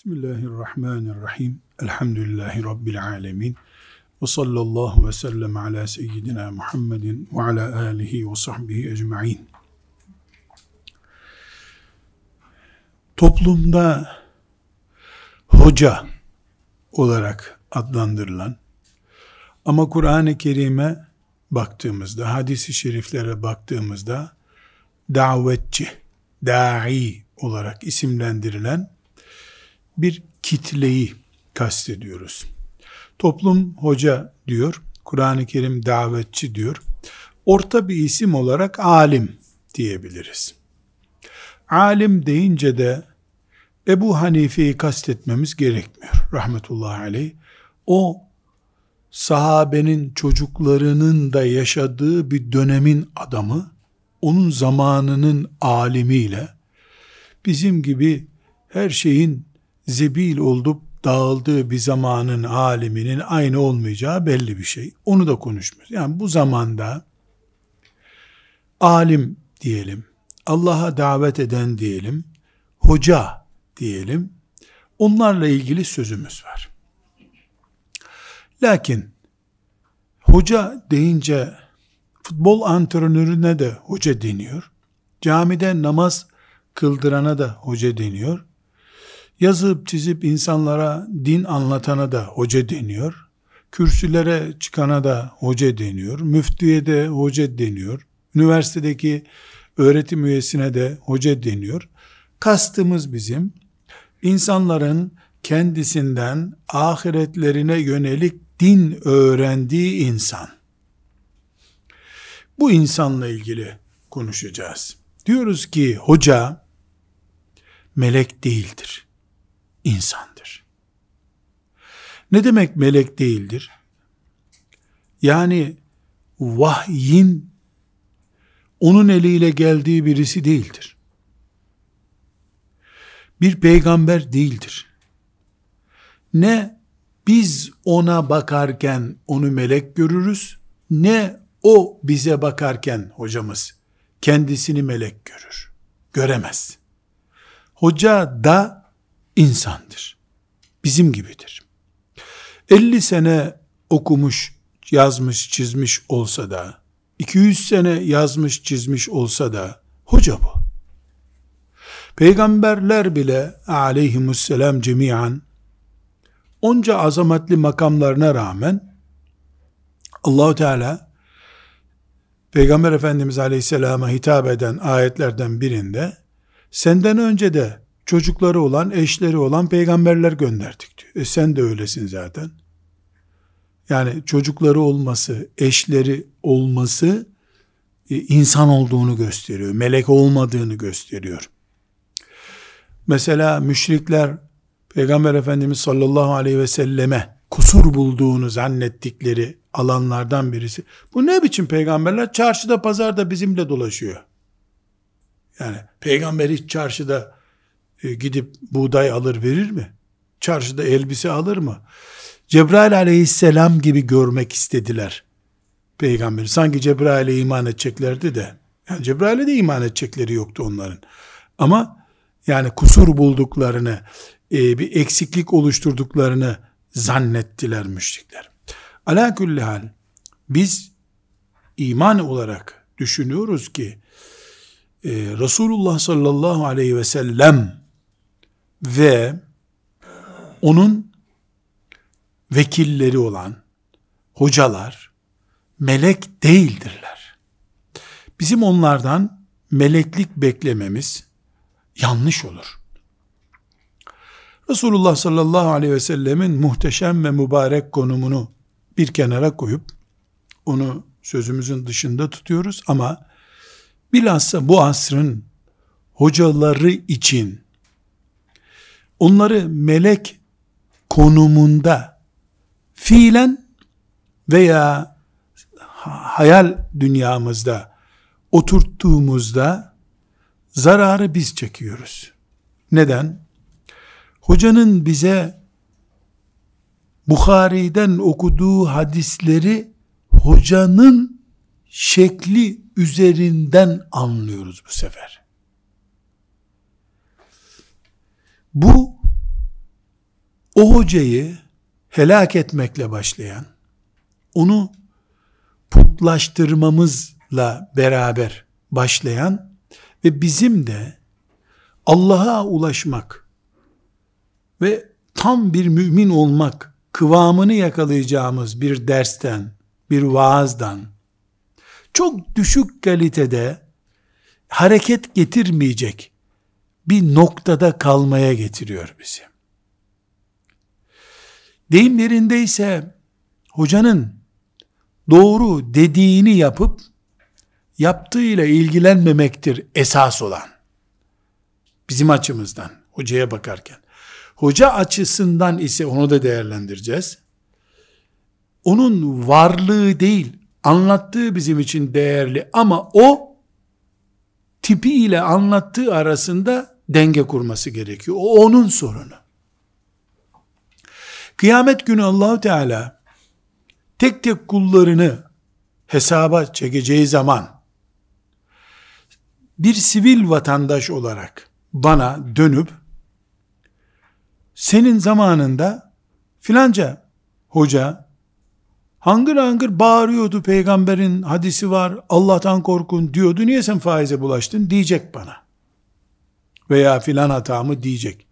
Bismillahirrahmanirrahim. Elhamdülillahi Rabbil alemin. Ve sallallahu ve sellem ala seyyidina Muhammedin ve ala alihi ve sahbihi ecma'in. Toplumda hoca olarak adlandırılan ama Kur'an-ı Kerim'e baktığımızda, hadisi şeriflere baktığımızda davetçi, da'i olarak isimlendirilen bir kitleyi kastediyoruz. Toplum hoca diyor, Kur'an-ı Kerim davetçi diyor. Orta bir isim olarak alim diyebiliriz. Alim deyince de Ebu Hanife'yi kastetmemiz gerekmiyor. Rahmetullahi aleyh. O sahabenin çocuklarının da yaşadığı bir dönemin adamı, onun zamanının alimiyle bizim gibi her şeyin zebil olup dağıldığı bir zamanın aliminin aynı olmayacağı belli bir şey. Onu da konuşmuyoruz. Yani bu zamanda alim diyelim, Allah'a davet eden diyelim, hoca diyelim, onlarla ilgili sözümüz var. Lakin hoca deyince futbol antrenörüne de hoca deniyor. Camide namaz kıldırana da hoca deniyor. Yazıp çizip insanlara din anlatana da hoca deniyor. Kürsülere çıkana da hoca deniyor. Müftüye de hoca deniyor. Üniversitedeki öğretim üyesine de hoca deniyor. Kastımız bizim insanların kendisinden ahiretlerine yönelik din öğrendiği insan. Bu insanla ilgili konuşacağız. Diyoruz ki hoca melek değildir insandır. Ne demek melek değildir? Yani vahyin onun eliyle geldiği birisi değildir. Bir peygamber değildir. Ne biz ona bakarken onu melek görürüz, ne o bize bakarken hocamız kendisini melek görür. Göremez. Hoca da insandır. Bizim gibidir. 50 sene okumuş, yazmış, çizmiş olsa da, 200 sene yazmış, çizmiş olsa da, hoca bu. Peygamberler bile aleyhimusselam cemiyan, onca azametli makamlarına rağmen, Allahu Teala, Peygamber Efendimiz Aleyhisselam'a hitap eden ayetlerden birinde, senden önce de çocukları olan, eşleri olan peygamberler gönderdik diyor. E sen de öylesin zaten. Yani çocukları olması, eşleri olması e, insan olduğunu gösteriyor. Melek olmadığını gösteriyor. Mesela müşrikler Peygamber Efendimiz sallallahu aleyhi ve selleme kusur bulduğunu zannettikleri alanlardan birisi. Bu ne biçim peygamberler? Çarşıda pazarda bizimle dolaşıyor. Yani peygamber hiç çarşıda e, gidip buğday alır verir mi? Çarşıda elbise alır mı? Cebrail aleyhisselam gibi görmek istediler peygamberi. Sanki Cebrail'e iman edeceklerdi de. Yani Cebrail'e de iman edecekleri yoktu onların. Ama yani kusur bulduklarını, e, bir eksiklik oluşturduklarını zannettiler müşrikler. Ala külli hal biz iman olarak düşünüyoruz ki e, Resulullah sallallahu aleyhi ve sellem ve onun vekilleri olan hocalar melek değildirler. Bizim onlardan meleklik beklememiz yanlış olur. Resulullah sallallahu aleyhi ve sellemin muhteşem ve mübarek konumunu bir kenara koyup onu sözümüzün dışında tutuyoruz ama bilhassa bu asrın hocaları için onları melek konumunda fiilen veya hayal dünyamızda oturttuğumuzda zararı biz çekiyoruz. Neden? Hocanın bize Bukhari'den okuduğu hadisleri hocanın şekli üzerinden anlıyoruz bu sefer. Bu o hocayı helak etmekle başlayan, onu putlaştırmamızla beraber başlayan ve bizim de Allah'a ulaşmak ve tam bir mümin olmak kıvamını yakalayacağımız bir dersten, bir vaazdan, çok düşük kalitede hareket getirmeyecek bir noktada kalmaya getiriyor bizi. Deyimlerinde ise hocanın doğru dediğini yapıp yaptığıyla ilgilenmemektir esas olan. Bizim açımızdan hocaya bakarken. Hoca açısından ise onu da değerlendireceğiz. Onun varlığı değil, anlattığı bizim için değerli ama o tipi ile anlattığı arasında denge kurması gerekiyor. O onun sorunu. Kıyamet günü Allahu Teala tek tek kullarını hesaba çekeceği zaman bir sivil vatandaş olarak bana dönüp senin zamanında filanca hoca hangır hangır bağırıyordu peygamberin hadisi var Allah'tan korkun diyordu niye sen faize bulaştın diyecek bana veya filan hatamı diyecek.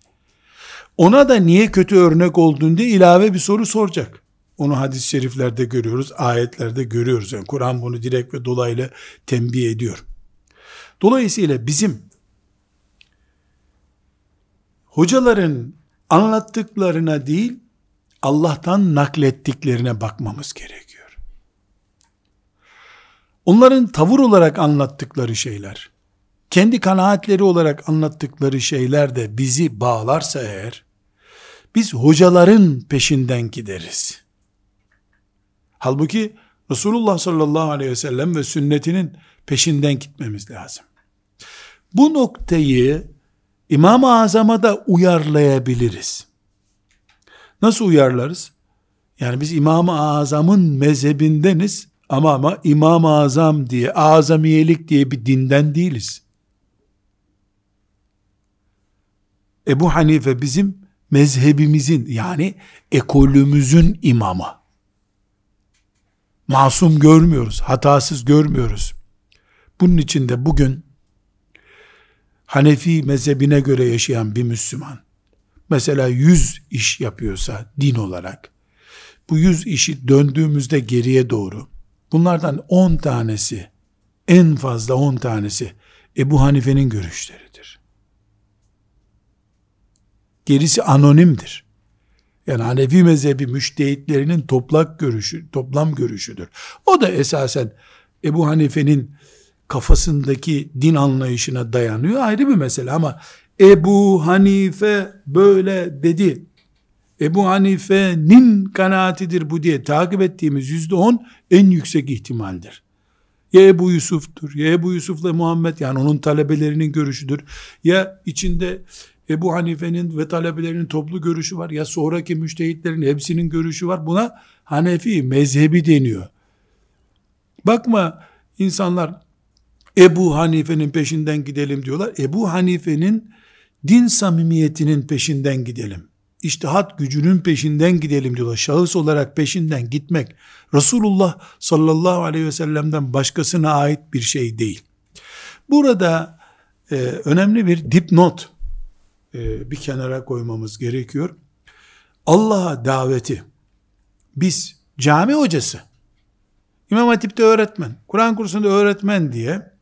Ona da niye kötü örnek diye ilave bir soru soracak. Onu hadis-i şeriflerde görüyoruz ayetlerde görüyoruz. Yani Kur'an bunu direkt ve dolaylı tembih ediyor. Dolayısıyla bizim hocaların anlattıklarına değil, Allah'tan naklettiklerine bakmamız gerekiyor. Onların tavır olarak anlattıkları şeyler, kendi kanaatleri olarak anlattıkları şeyler de bizi bağlarsa eğer, biz hocaların peşinden gideriz. Halbuki Resulullah sallallahu aleyhi ve sellem ve sünnetinin peşinden gitmemiz lazım. Bu noktayı İmam-ı Azam'a da uyarlayabiliriz. Nasıl uyarlarız? Yani biz İmam-ı Azam'ın mezhebindeniz ama ama İmam-ı Azam diye, azamiyelik diye bir dinden değiliz. Ebu Hanife bizim mezhebimizin yani ekolümüzün imamı. Masum görmüyoruz, hatasız görmüyoruz. Bunun için de bugün Hanefi mezhebine göre yaşayan bir Müslüman, mesela yüz iş yapıyorsa din olarak, bu yüz işi döndüğümüzde geriye doğru, bunlardan on tanesi, en fazla on tanesi, Ebu Hanife'nin görüşleridir. Gerisi anonimdir. Yani Hanefi mezhebi müştehitlerinin toplak görüşü, toplam görüşüdür. O da esasen Ebu Hanife'nin kafasındaki din anlayışına dayanıyor ayrı bir mesele ama Ebu Hanife böyle dedi. Ebu Hanife'nin kanaatidir bu diye takip ettiğimiz yüzde on en yüksek ihtimaldir. Ya Ebu Yusuf'tur, ya Ebu Yusuf'la Muhammed yani onun talebelerinin görüşüdür. Ya içinde Ebu Hanife'nin ve talebelerinin toplu görüşü var. Ya sonraki müştehitlerin hepsinin görüşü var. Buna Hanefi mezhebi deniyor. Bakma insanlar Ebu Hanife'nin peşinden gidelim diyorlar. Ebu Hanife'nin din samimiyetinin peşinden gidelim. İştihat gücünün peşinden gidelim diyorlar. Şahıs olarak peşinden gitmek Resulullah sallallahu aleyhi ve sellem'den başkasına ait bir şey değil. Burada e, önemli bir dipnot e, bir kenara koymamız gerekiyor. Allah'a daveti biz cami hocası, İmam Hatip'te öğretmen, Kur'an kursunda öğretmen diye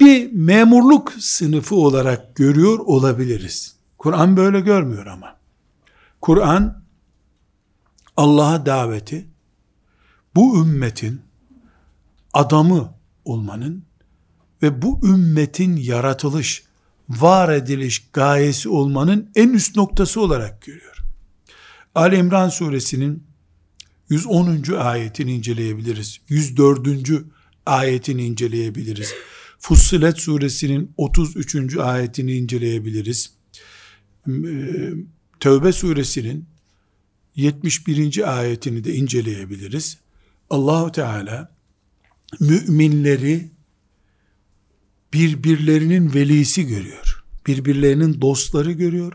bir memurluk sınıfı olarak görüyor olabiliriz. Kur'an böyle görmüyor ama. Kur'an Allah'a daveti bu ümmetin adamı olmanın ve bu ümmetin yaratılış, var ediliş gayesi olmanın en üst noktası olarak görüyor. Ali İmran suresinin 110. ayetini inceleyebiliriz. 104. ayetini inceleyebiliriz. Fussilet suresinin 33. ayetini inceleyebiliriz. Ee, Tövbe suresinin 71. ayetini de inceleyebiliriz. Allahu Teala müminleri birbirlerinin velisi görüyor. Birbirlerinin dostları görüyor.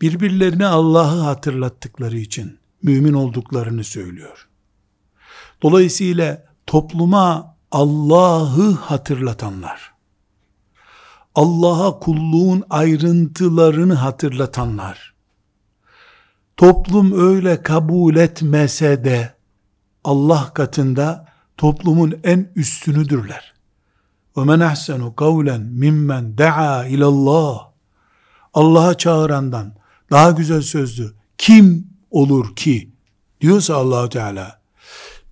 birbirlerine Allah'ı hatırlattıkları için mümin olduklarını söylüyor. Dolayısıyla topluma Allah'ı hatırlatanlar, Allah'a kulluğun ayrıntılarını hatırlatanlar, toplum öyle kabul etmese de Allah katında toplumun en üstünüdürler. وَمَنْ اَحْسَنُ قَوْلًا مِمَّنْ دَعَا اِلَى اللّٰهِ Allah'a çağırandan daha güzel sözlü kim olur ki diyorsa Allahu Teala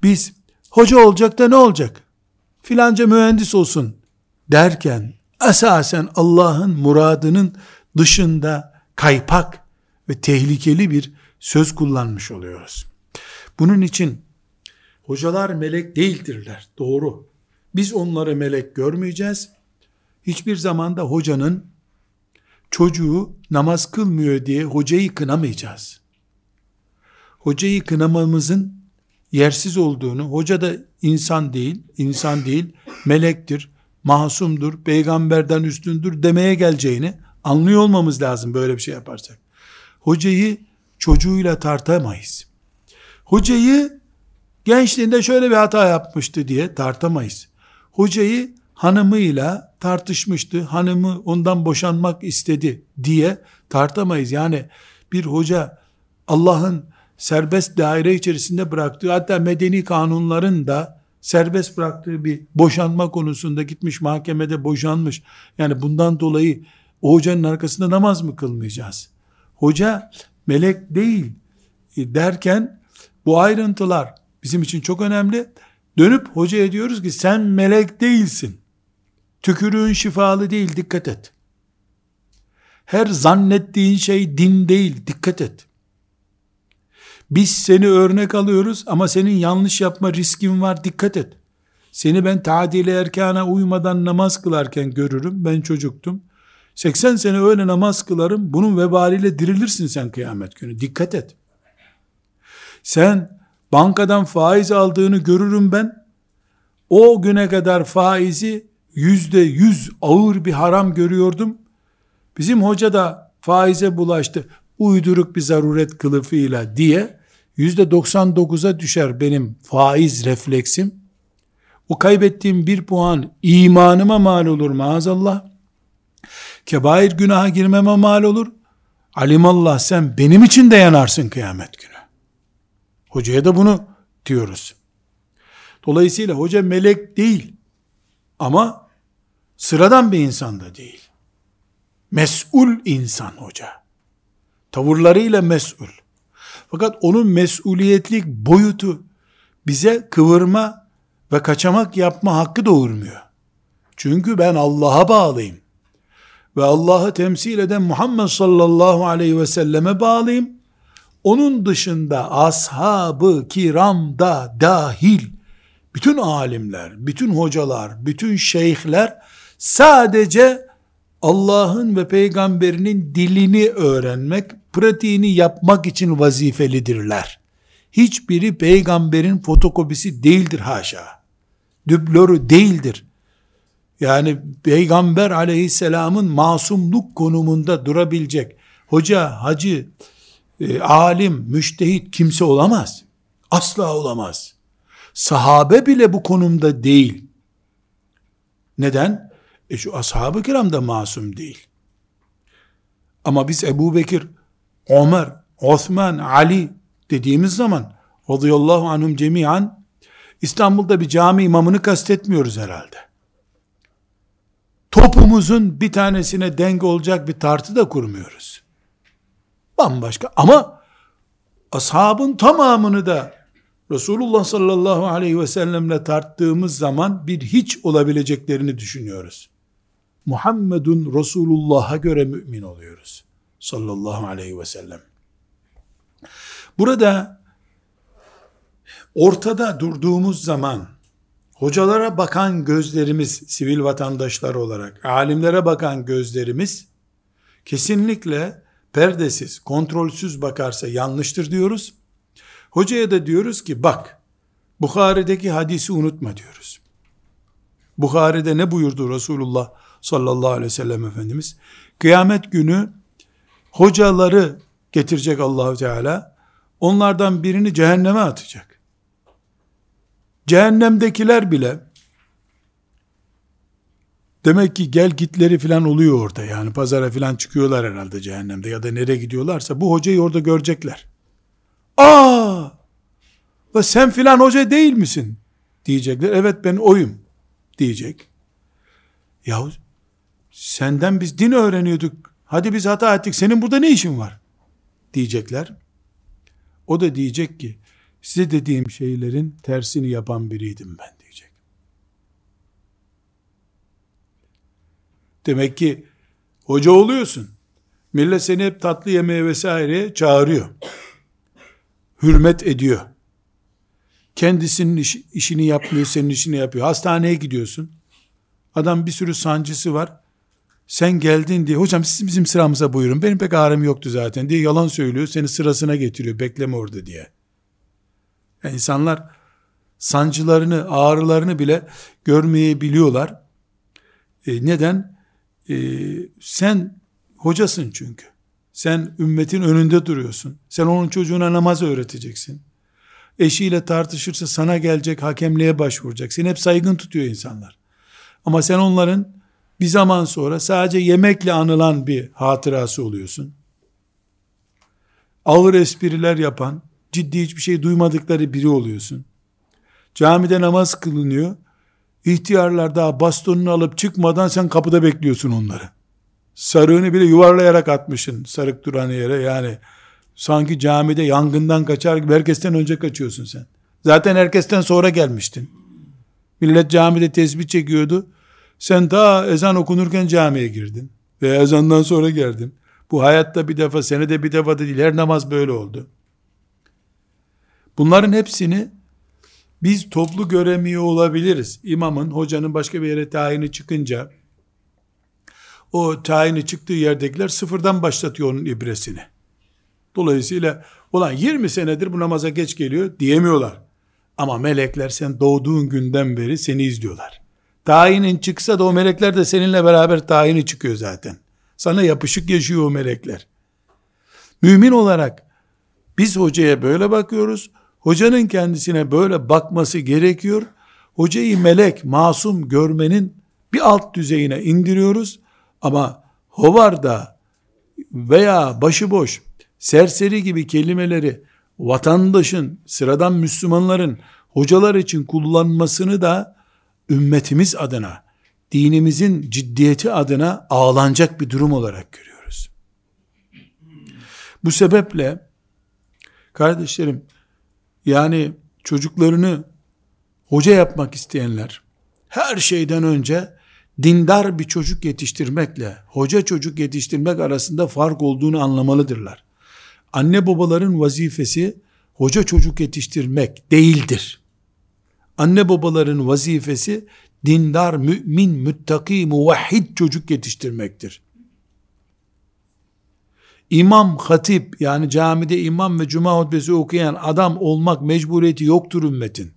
biz hoca olacak da ne olacak? Filanca mühendis olsun derken esasen Allah'ın muradının dışında kaypak ve tehlikeli bir söz kullanmış oluyoruz. Bunun için hocalar melek değildirler. Doğru. Biz onları melek görmeyeceğiz. Hiçbir zamanda hocanın çocuğu namaz kılmıyor diye hocayı kınamayacağız. Hocayı kınamamızın yersiz olduğunu, hoca da insan değil, insan değil, melektir, masumdur, peygamberden üstündür demeye geleceğini anlıyor olmamız lazım böyle bir şey yaparsak. Hocayı çocuğuyla tartamayız. Hocayı gençliğinde şöyle bir hata yapmıştı diye tartamayız. Hocayı hanımıyla tartışmıştı, hanımı ondan boşanmak istedi diye tartamayız. Yani bir hoca Allah'ın serbest daire içerisinde bıraktığı hatta medeni kanunların da serbest bıraktığı bir boşanma konusunda gitmiş mahkemede boşanmış. Yani bundan dolayı o hocanın arkasında namaz mı kılmayacağız? Hoca melek değil e, derken bu ayrıntılar bizim için çok önemli. Dönüp hocaya diyoruz ki sen melek değilsin. Tükürüğün şifalı değil dikkat et. Her zannettiğin şey din değil dikkat et. Biz seni örnek alıyoruz ama senin yanlış yapma riskin var dikkat et. Seni ben tadile erkana uymadan namaz kılarken görürüm. Ben çocuktum. 80 sene öyle namaz kılarım. Bunun vebaliyle dirilirsin sen kıyamet günü. Dikkat et. Sen bankadan faiz aldığını görürüm ben. O güne kadar faizi yüzde yüz ağır bir haram görüyordum. Bizim hoca da faize bulaştı. Uyduruk bir zaruret kılıfıyla diye yüzde 99'a düşer benim faiz refleksim. O kaybettiğim bir puan imanıma mal olur maazallah. Kebair günaha girmeme mal olur. Alimallah sen benim için de yanarsın kıyamet günü. Hocaya da bunu diyoruz. Dolayısıyla hoca melek değil. Ama sıradan bir insan da değil. Mesul insan hoca. Tavırlarıyla mesul. Fakat onun mesuliyetlik boyutu bize kıvırma ve kaçamak yapma hakkı doğurmuyor. Çünkü ben Allah'a bağlıyım. Ve Allah'ı temsil eden Muhammed sallallahu aleyhi ve selleme bağlıyım. Onun dışında ashabı kiramda dahil bütün alimler, bütün hocalar, bütün şeyhler sadece Allah'ın ve peygamberinin dilini öğrenmek, pratiğini yapmak için vazifelidirler. Hiçbiri peygamberin fotokopisi değildir haşa. Düblörü değildir. Yani peygamber aleyhisselamın masumluk konumunda durabilecek hoca, hacı, e, alim, müştehit kimse olamaz. Asla olamaz. Sahabe bile bu konumda değil. Neden? E şu ashab-ı kiram da masum değil. Ama biz Ebu Bekir, Ömer, Osman, Ali dediğimiz zaman radıyallahu anhum cemiyan İstanbul'da bir cami imamını kastetmiyoruz herhalde. Topumuzun bir tanesine denk olacak bir tartı da kurmuyoruz. Bambaşka ama ashabın tamamını da Resulullah sallallahu aleyhi ve sellemle tarttığımız zaman bir hiç olabileceklerini düşünüyoruz. Muhammedun Resulullah'a göre mümin oluyoruz. Sallallahu aleyhi ve sellem. Burada ortada durduğumuz zaman hocalara bakan gözlerimiz sivil vatandaşlar olarak, alimlere bakan gözlerimiz kesinlikle perdesiz, kontrolsüz bakarsa yanlıştır diyoruz. Hocaya da diyoruz ki bak Bukhari'deki hadisi unutma diyoruz. Bukhari'de ne buyurdu Resulullah sallallahu aleyhi ve sellem Efendimiz? Kıyamet günü hocaları getirecek Allahu Teala. Onlardan birini cehenneme atacak. Cehennemdekiler bile demek ki gel gitleri falan oluyor orada yani pazara falan çıkıyorlar herhalde cehennemde ya da nereye gidiyorlarsa bu hocayı orada görecekler. Aa! Ve sen filan hoca değil misin? Diyecekler. Evet ben oyum diyecek. Yahu senden biz din öğreniyorduk. Hadi biz hata ettik. Senin burada ne işin var? Diyecekler. O da diyecek ki size dediğim şeylerin tersini yapan biriydim ben diyecek. Demek ki hoca oluyorsun. Millet seni hep tatlı yemeğe vesaire çağırıyor. Hürmet ediyor. Kendisinin iş, işini yapmıyor, senin işini yapıyor. Hastaneye gidiyorsun. Adam bir sürü sancısı var. Sen geldin diye, hocam siz bizim sıramıza buyurun. Benim pek ağrım yoktu zaten diye yalan söylüyor. Seni sırasına getiriyor. Bekleme orada diye. Yani insanlar sancılarını, ağrılarını bile görmeyebiliyorlar. E, neden? E, sen hocasın çünkü. Sen ümmetin önünde duruyorsun. Sen onun çocuğuna namaz öğreteceksin. Eşiyle tartışırsa sana gelecek hakemliğe başvuracak. Seni hep saygın tutuyor insanlar. Ama sen onların bir zaman sonra sadece yemekle anılan bir hatırası oluyorsun. Ağır espriler yapan, ciddi hiçbir şey duymadıkları biri oluyorsun. Camide namaz kılınıyor. İhtiyarlar daha bastonunu alıp çıkmadan sen kapıda bekliyorsun onları. Sarığını bile yuvarlayarak atmışsın sarık duran yere yani sanki camide yangından kaçar gibi herkesten önce kaçıyorsun sen. Zaten herkesten sonra gelmiştin. Millet camide tesbih çekiyordu. Sen daha ezan okunurken camiye girdin. Ve ezandan sonra geldin. Bu hayatta bir defa, senede bir defa da değil. Her namaz böyle oldu. Bunların hepsini biz toplu göremiyor olabiliriz. İmamın, hocanın başka bir yere tayini çıkınca o tayini çıktığı yerdekiler sıfırdan başlatıyor onun ibresini. Dolayısıyla ulan 20 senedir bu namaza geç geliyor diyemiyorlar. Ama melekler sen doğduğun günden beri seni izliyorlar. Tayinin çıksa da o melekler de seninle beraber tayini çıkıyor zaten. Sana yapışık yaşıyor o melekler. Mümin olarak biz hocaya böyle bakıyoruz. Hocanın kendisine böyle bakması gerekiyor. Hocayı melek, masum görmenin bir alt düzeyine indiriyoruz. Ama hovarda veya başıboş, serseri gibi kelimeleri vatandaşın, sıradan Müslümanların hocalar için kullanmasını da ümmetimiz adına, dinimizin ciddiyeti adına ağlanacak bir durum olarak görüyoruz. Bu sebeple kardeşlerim yani çocuklarını hoca yapmak isteyenler her şeyden önce dindar bir çocuk yetiştirmekle hoca çocuk yetiştirmek arasında fark olduğunu anlamalıdırlar. Anne babaların vazifesi hoca çocuk yetiştirmek değildir. Anne babaların vazifesi dindar, mümin, müttaki, muvahhid çocuk yetiştirmektir. İmam, hatip yani camide imam ve cuma hutbesi okuyan adam olmak mecburiyeti yoktur ümmetin.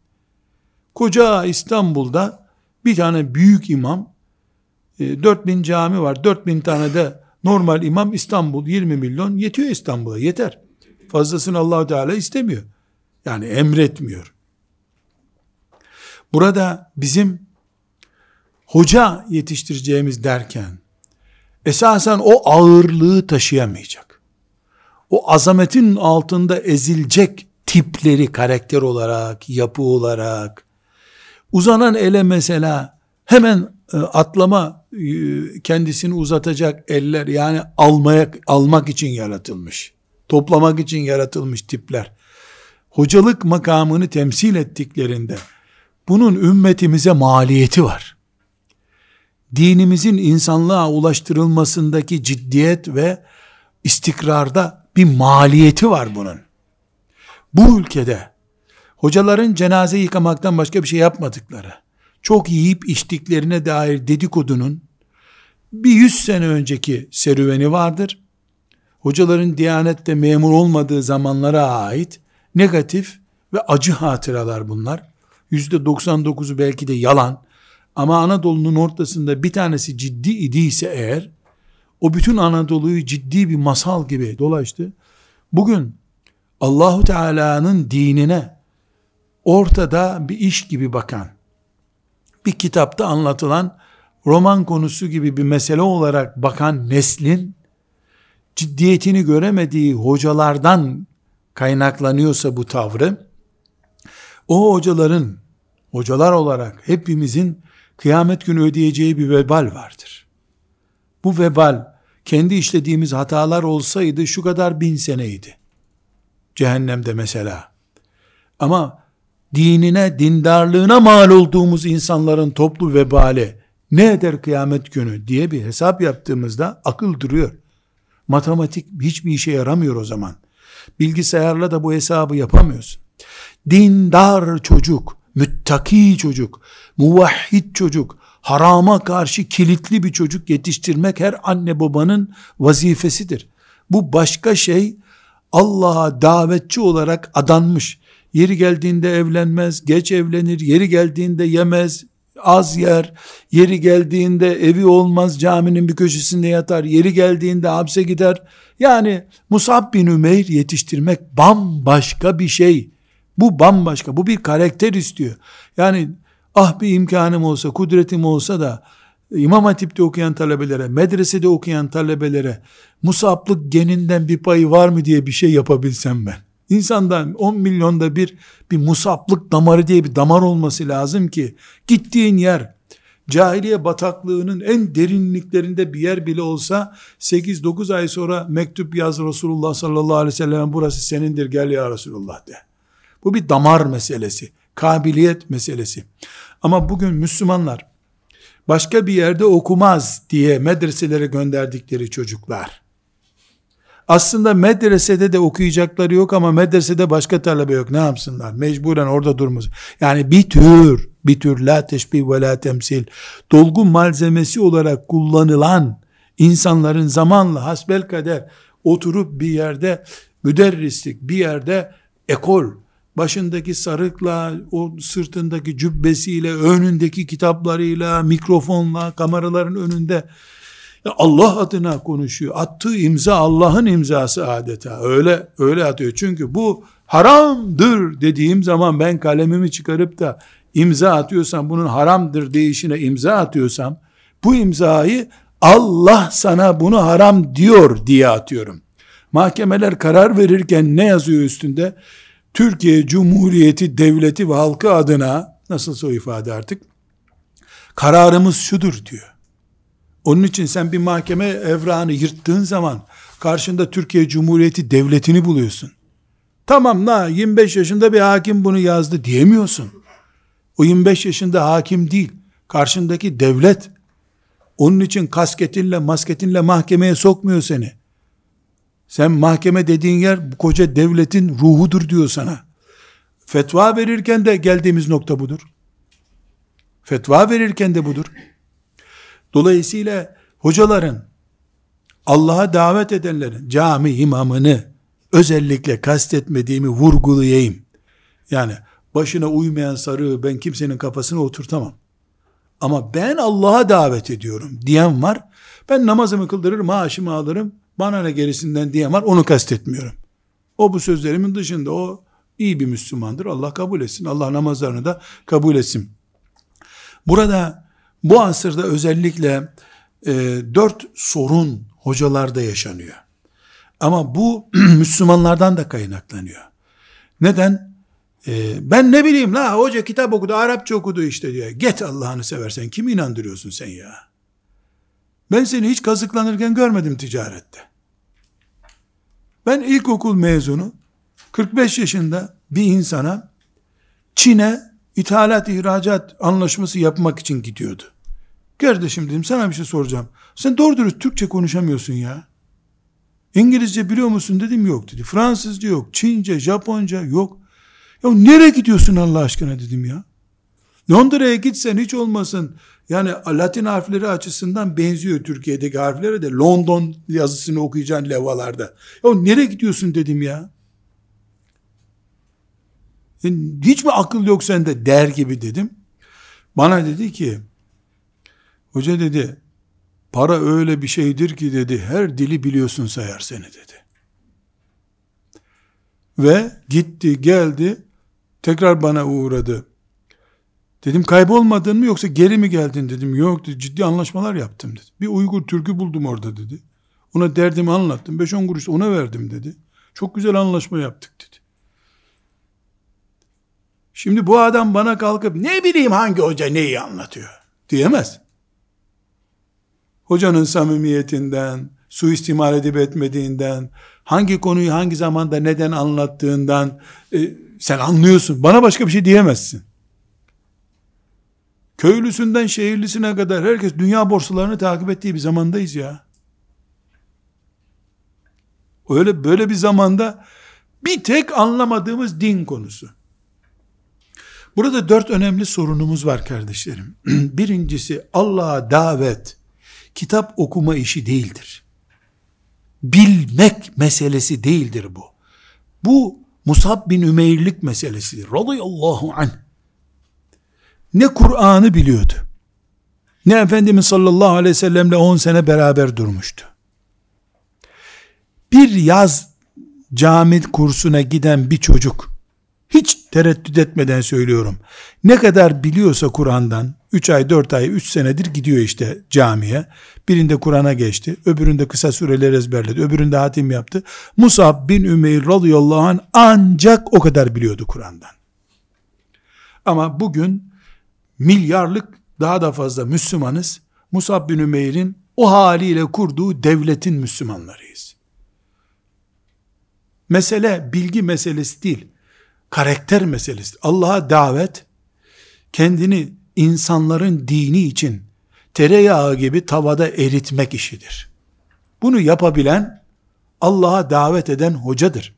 Koca İstanbul'da bir tane büyük imam 4000 e, cami var. 4000 tane de normal imam İstanbul 20 milyon yetiyor İstanbul'a yeter. Fazlasını allah Teala istemiyor. Yani emretmiyor. Burada bizim hoca yetiştireceğimiz derken esasen o ağırlığı taşıyamayacak. O azametin altında ezilecek tipleri karakter olarak, yapı olarak uzanan ele mesela hemen e, atlama e, kendisini uzatacak eller yani almaya almak için yaratılmış. Toplamak için yaratılmış tipler. Hocalık makamını temsil ettiklerinde bunun ümmetimize maliyeti var. Dinimizin insanlığa ulaştırılmasındaki ciddiyet ve istikrarda bir maliyeti var bunun. Bu ülkede hocaların cenaze yıkamaktan başka bir şey yapmadıkları, çok yiyip içtiklerine dair dedikodunun bir yüz sene önceki serüveni vardır. Hocaların Diyanet'te memur olmadığı zamanlara ait negatif ve acı hatıralar bunlar. Yüzde 99'u belki de yalan. Ama Anadolu'nun ortasında bir tanesi ciddi idiyse eğer, o bütün Anadolu'yu ciddi bir masal gibi dolaştı. Bugün Allahu Teala'nın dinine ortada bir iş gibi bakan, bir kitapta anlatılan roman konusu gibi bir mesele olarak bakan neslin ciddiyetini göremediği hocalardan kaynaklanıyorsa bu tavrı, o hocaların, hocalar olarak hepimizin kıyamet günü ödeyeceği bir vebal vardır. Bu vebal, kendi işlediğimiz hatalar olsaydı şu kadar bin seneydi. Cehennemde mesela. Ama dinine, dindarlığına mal olduğumuz insanların toplu vebali ne eder kıyamet günü diye bir hesap yaptığımızda akıl duruyor. Matematik hiçbir işe yaramıyor o zaman. Bilgisayarla da bu hesabı yapamıyorsun. Dindar çocuk, müttaki çocuk, muvahhid çocuk, harama karşı kilitli bir çocuk yetiştirmek her anne babanın vazifesidir. Bu başka şey Allah'a davetçi olarak adanmış. Yeri geldiğinde evlenmez, geç evlenir, yeri geldiğinde yemez, az yer, yeri geldiğinde evi olmaz caminin bir köşesinde yatar, yeri geldiğinde hapse gider. Yani Musab bin Ümeyr yetiştirmek bambaşka bir şey. Bu bambaşka, bu bir karakter istiyor. Yani ah bir imkanım olsa, kudretim olsa da İmam Hatip'te okuyan talebelere, medresede okuyan talebelere musaplık geninden bir payı var mı diye bir şey yapabilsem ben. İnsandan 10 milyonda bir bir musaplık damarı diye bir damar olması lazım ki gittiğin yer cahiliye bataklığının en derinliklerinde bir yer bile olsa 8-9 ay sonra mektup yaz Resulullah sallallahu aleyhi ve sellem burası senindir gel ya Resulullah de. Bu bir damar meselesi, kabiliyet meselesi. Ama bugün Müslümanlar başka bir yerde okumaz diye medreselere gönderdikleri çocuklar aslında medresede de okuyacakları yok ama medresede başka talebe yok. Ne yapsınlar? Mecburen orada durmuş. Yani bir tür, bir tür la teşbih ve la temsil. Dolgu malzemesi olarak kullanılan insanların zamanla hasbel kader oturup bir yerde müderrislik, bir yerde ekol, başındaki sarıkla, o sırtındaki cübbesiyle, önündeki kitaplarıyla, mikrofonla, kameraların önünde Allah adına konuşuyor. Attığı imza Allah'ın imzası adeta. Öyle öyle atıyor. Çünkü bu haramdır dediğim zaman ben kalemimi çıkarıp da imza atıyorsam bunun haramdır deyişine imza atıyorsam bu imzayı Allah sana bunu haram diyor diye atıyorum. Mahkemeler karar verirken ne yazıyor üstünde? Türkiye Cumhuriyeti Devleti ve halkı adına nasıl o ifade artık kararımız şudur diyor. Onun için sen bir mahkeme evrağını yırttığın zaman karşında Türkiye Cumhuriyeti devletini buluyorsun. Tamam la 25 yaşında bir hakim bunu yazdı diyemiyorsun. O 25 yaşında hakim değil. Karşındaki devlet. Onun için kasketinle masketinle mahkemeye sokmuyor seni. Sen mahkeme dediğin yer bu koca devletin ruhudur diyor sana. Fetva verirken de geldiğimiz nokta budur. Fetva verirken de budur. Dolayısıyla hocaların, Allah'a davet edenlerin, cami imamını özellikle kastetmediğimi vurgulayayım. Yani başına uymayan sarığı ben kimsenin kafasına oturtamam. Ama ben Allah'a davet ediyorum diyen var. Ben namazımı kıldırır, maaşımı alırım, bana ne gerisinden diyen var, onu kastetmiyorum. O bu sözlerimin dışında, o iyi bir Müslümandır. Allah kabul etsin. Allah namazlarını da kabul etsin. Burada bu asırda özellikle e, dört sorun hocalarda yaşanıyor. Ama bu Müslümanlardan da kaynaklanıyor. Neden? Ee, ben ne bileyim la hoca kitap okudu, Arapça okudu işte diyor. Get Allah'ını seversen kimi inandırıyorsun sen ya? Ben seni hiç kazıklanırken görmedim ticarette. Ben ilkokul mezunu 45 yaşında bir insana Çin'e ithalat ihracat anlaşması yapmak için gidiyordu. Kardeşim dedim sana bir şey soracağım. Sen doğru dürüst Türkçe konuşamıyorsun ya. İngilizce biliyor musun dedim yok dedi. Fransızca yok. Çince, Japonca yok. Ya nereye gidiyorsun Allah aşkına dedim ya. Londra'ya gitsen hiç olmasın. Yani Latin harfleri açısından benziyor Türkiye'deki harflere de. London yazısını okuyacaksın levalarda. Ya nereye gidiyorsun dedim ya. Yani hiç mi akıl yok sende der gibi dedim. Bana dedi ki Hoca dedi, para öyle bir şeydir ki dedi, her dili biliyorsun sayar seni dedi. Ve gitti geldi, tekrar bana uğradı. Dedim kaybolmadın mı yoksa geri mi geldin dedim. Yok dedi, ciddi anlaşmalar yaptım dedi. Bir Uygur Türk'ü buldum orada dedi. Ona derdimi anlattım. 5-10 kuruş ona verdim dedi. Çok güzel anlaşma yaptık dedi. Şimdi bu adam bana kalkıp ne bileyim hangi hoca neyi anlatıyor diyemez. Hocanın samimiyetinden, suistimal edip etmediğinden, hangi konuyu hangi zamanda neden anlattığından e, sen anlıyorsun. Bana başka bir şey diyemezsin. Köylüsünden şehirlisine kadar herkes dünya borsalarını takip ettiği bir zamandayız ya. Öyle böyle bir zamanda bir tek anlamadığımız din konusu. Burada dört önemli sorunumuz var kardeşlerim. Birincisi Allah'a davet, kitap okuma işi değildir. Bilmek meselesi değildir bu. Bu Musab bin Ümeyrlik meselesidir. Radıyallahu anh. Ne Kur'an'ı biliyordu. Ne Efendimiz sallallahu aleyhi ve sellemle 10 sene beraber durmuştu. Bir yaz cami kursuna giden bir çocuk hiç tereddüt etmeden söylüyorum. Ne kadar biliyorsa Kur'an'dan 3 ay 4 ay 3 senedir gidiyor işte camiye. Birinde Kur'an'a geçti. Öbüründe kısa sureler ezberledi. Öbüründe hatim yaptı. Musab bin Ümeyr radıyallahu anh ancak o kadar biliyordu Kur'an'dan. Ama bugün milyarlık daha da fazla Müslümanız. Musab bin Ümeyr'in o haliyle kurduğu devletin Müslümanlarıyız. Mesele bilgi meselesi değil karakter meselesi. Allah'a davet, kendini insanların dini için tereyağı gibi tavada eritmek işidir. Bunu yapabilen, Allah'a davet eden hocadır.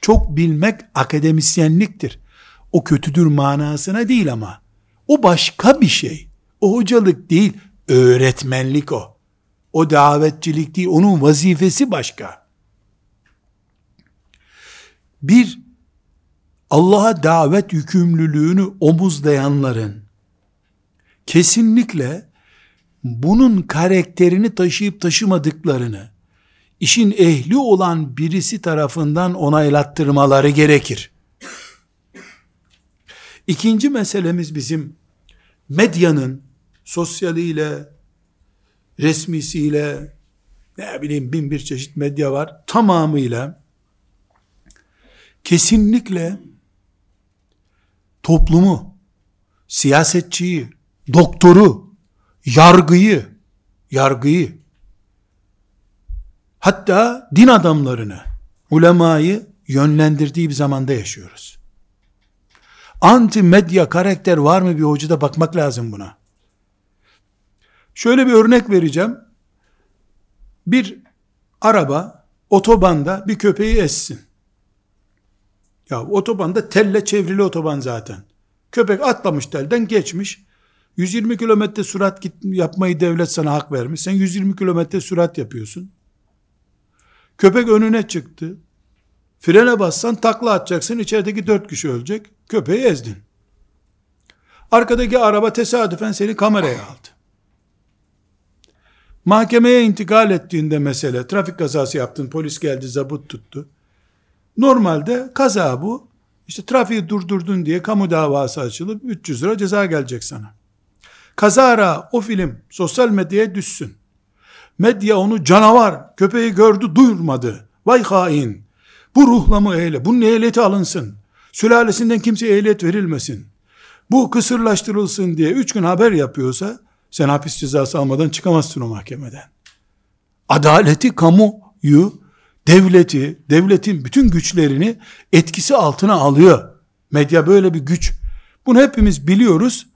Çok bilmek akademisyenliktir. O kötüdür manasına değil ama. O başka bir şey. O hocalık değil, öğretmenlik o. O davetçilik değil, onun vazifesi başka. Bir Allah'a davet yükümlülüğünü omuzlayanların kesinlikle bunun karakterini taşıyıp taşımadıklarını işin ehli olan birisi tarafından onaylattırmaları gerekir. İkinci meselemiz bizim medyanın sosyaliyle, resmisiyle, ne bileyim bin bir çeşit medya var, tamamıyla kesinlikle toplumu, siyasetçiyi, doktoru, yargıyı, yargıyı, hatta din adamlarını, ulemayı yönlendirdiği bir zamanda yaşıyoruz. Anti medya karakter var mı bir hocada bakmak lazım buna. Şöyle bir örnek vereceğim. Bir araba otobanda bir köpeği essin. Ya otobanda telle çevrili otoban zaten. Köpek atlamış telden geçmiş. 120 kilometre sürat git, yapmayı devlet sana hak vermiş. Sen 120 kilometre sürat yapıyorsun. Köpek önüne çıktı. Frene bassan takla atacaksın. İçerideki dört kişi ölecek. Köpeği ezdin. Arkadaki araba tesadüfen seni kameraya aldı. Mahkemeye intikal ettiğinde mesele, trafik kazası yaptın, polis geldi, zabut tuttu. Normalde kaza bu. İşte trafiği durdurdun diye kamu davası açılıp 300 lira ceza gelecek sana. Kazara o film sosyal medyaya düşsün. Medya onu canavar, köpeği gördü duyurmadı. Vay hain. Bu ruhla mı eyle? Bunun ehliyeti alınsın. Sülalesinden kimseye ehliyet verilmesin. Bu kısırlaştırılsın diye üç gün haber yapıyorsa sen hapis cezası almadan çıkamazsın o mahkemeden. Adaleti kamuyu devleti, devletin bütün güçlerini etkisi altına alıyor. Medya böyle bir güç. Bunu hepimiz biliyoruz.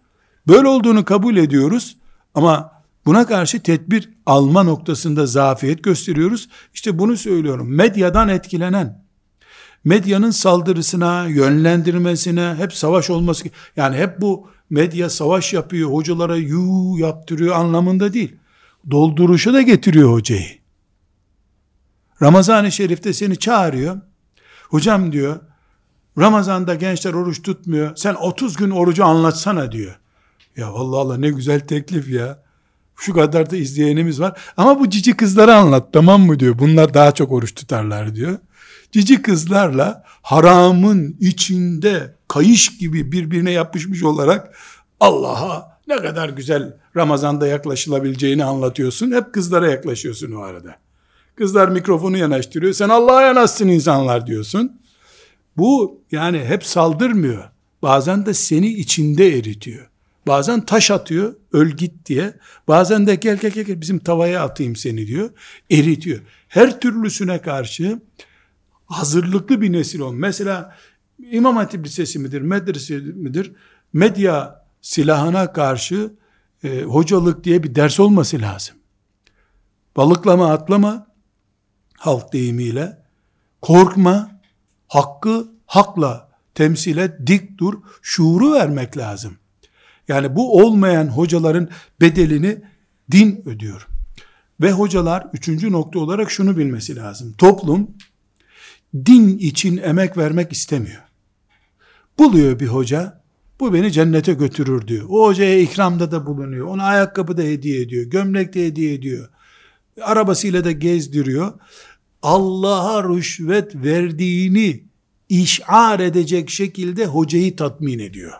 Böyle olduğunu kabul ediyoruz. Ama buna karşı tedbir alma noktasında zafiyet gösteriyoruz. İşte bunu söylüyorum. Medyadan etkilenen, medyanın saldırısına, yönlendirmesine, hep savaş olması, yani hep bu medya savaş yapıyor, hocalara yu yaptırıyor anlamında değil. Dolduruşa da getiriyor hocayı. Ramazan-ı Şerif'te seni çağırıyor. Hocam diyor, Ramazan'da gençler oruç tutmuyor. Sen 30 gün orucu anlatsana diyor. Ya Allah Allah ne güzel teklif ya. Şu kadar da izleyenimiz var. Ama bu cici kızları anlat tamam mı diyor. Bunlar daha çok oruç tutarlar diyor. Cici kızlarla haramın içinde kayış gibi birbirine yapışmış olarak Allah'a ne kadar güzel Ramazan'da yaklaşılabileceğini anlatıyorsun. Hep kızlara yaklaşıyorsun o arada. Kızlar mikrofonu yanaştırıyor. Sen Allah'a yanaşsın insanlar diyorsun. Bu yani hep saldırmıyor. Bazen de seni içinde eritiyor. Bazen taş atıyor, öl git diye. Bazen de gel gel gel bizim tavaya atayım seni diyor. Eritiyor. Her türlüsüne karşı hazırlıklı bir nesil ol. Mesela İmam Hatip Lisesi midir, medrese midir? Medya silahına karşı e, hocalık diye bir ders olması lazım. Balıklama atlama halk deyimiyle. Korkma, hakkı hakla temsil et, dik dur, şuuru vermek lazım. Yani bu olmayan hocaların bedelini din ödüyor. Ve hocalar üçüncü nokta olarak şunu bilmesi lazım. Toplum din için emek vermek istemiyor. Buluyor bir hoca, bu beni cennete götürür diyor. O hocaya ikramda da bulunuyor. Ona ayakkabı da hediye ediyor. Gömlek de hediye ediyor. Arabasıyla da gezdiriyor. Allah'a rüşvet verdiğini işar edecek şekilde hocayı tatmin ediyor.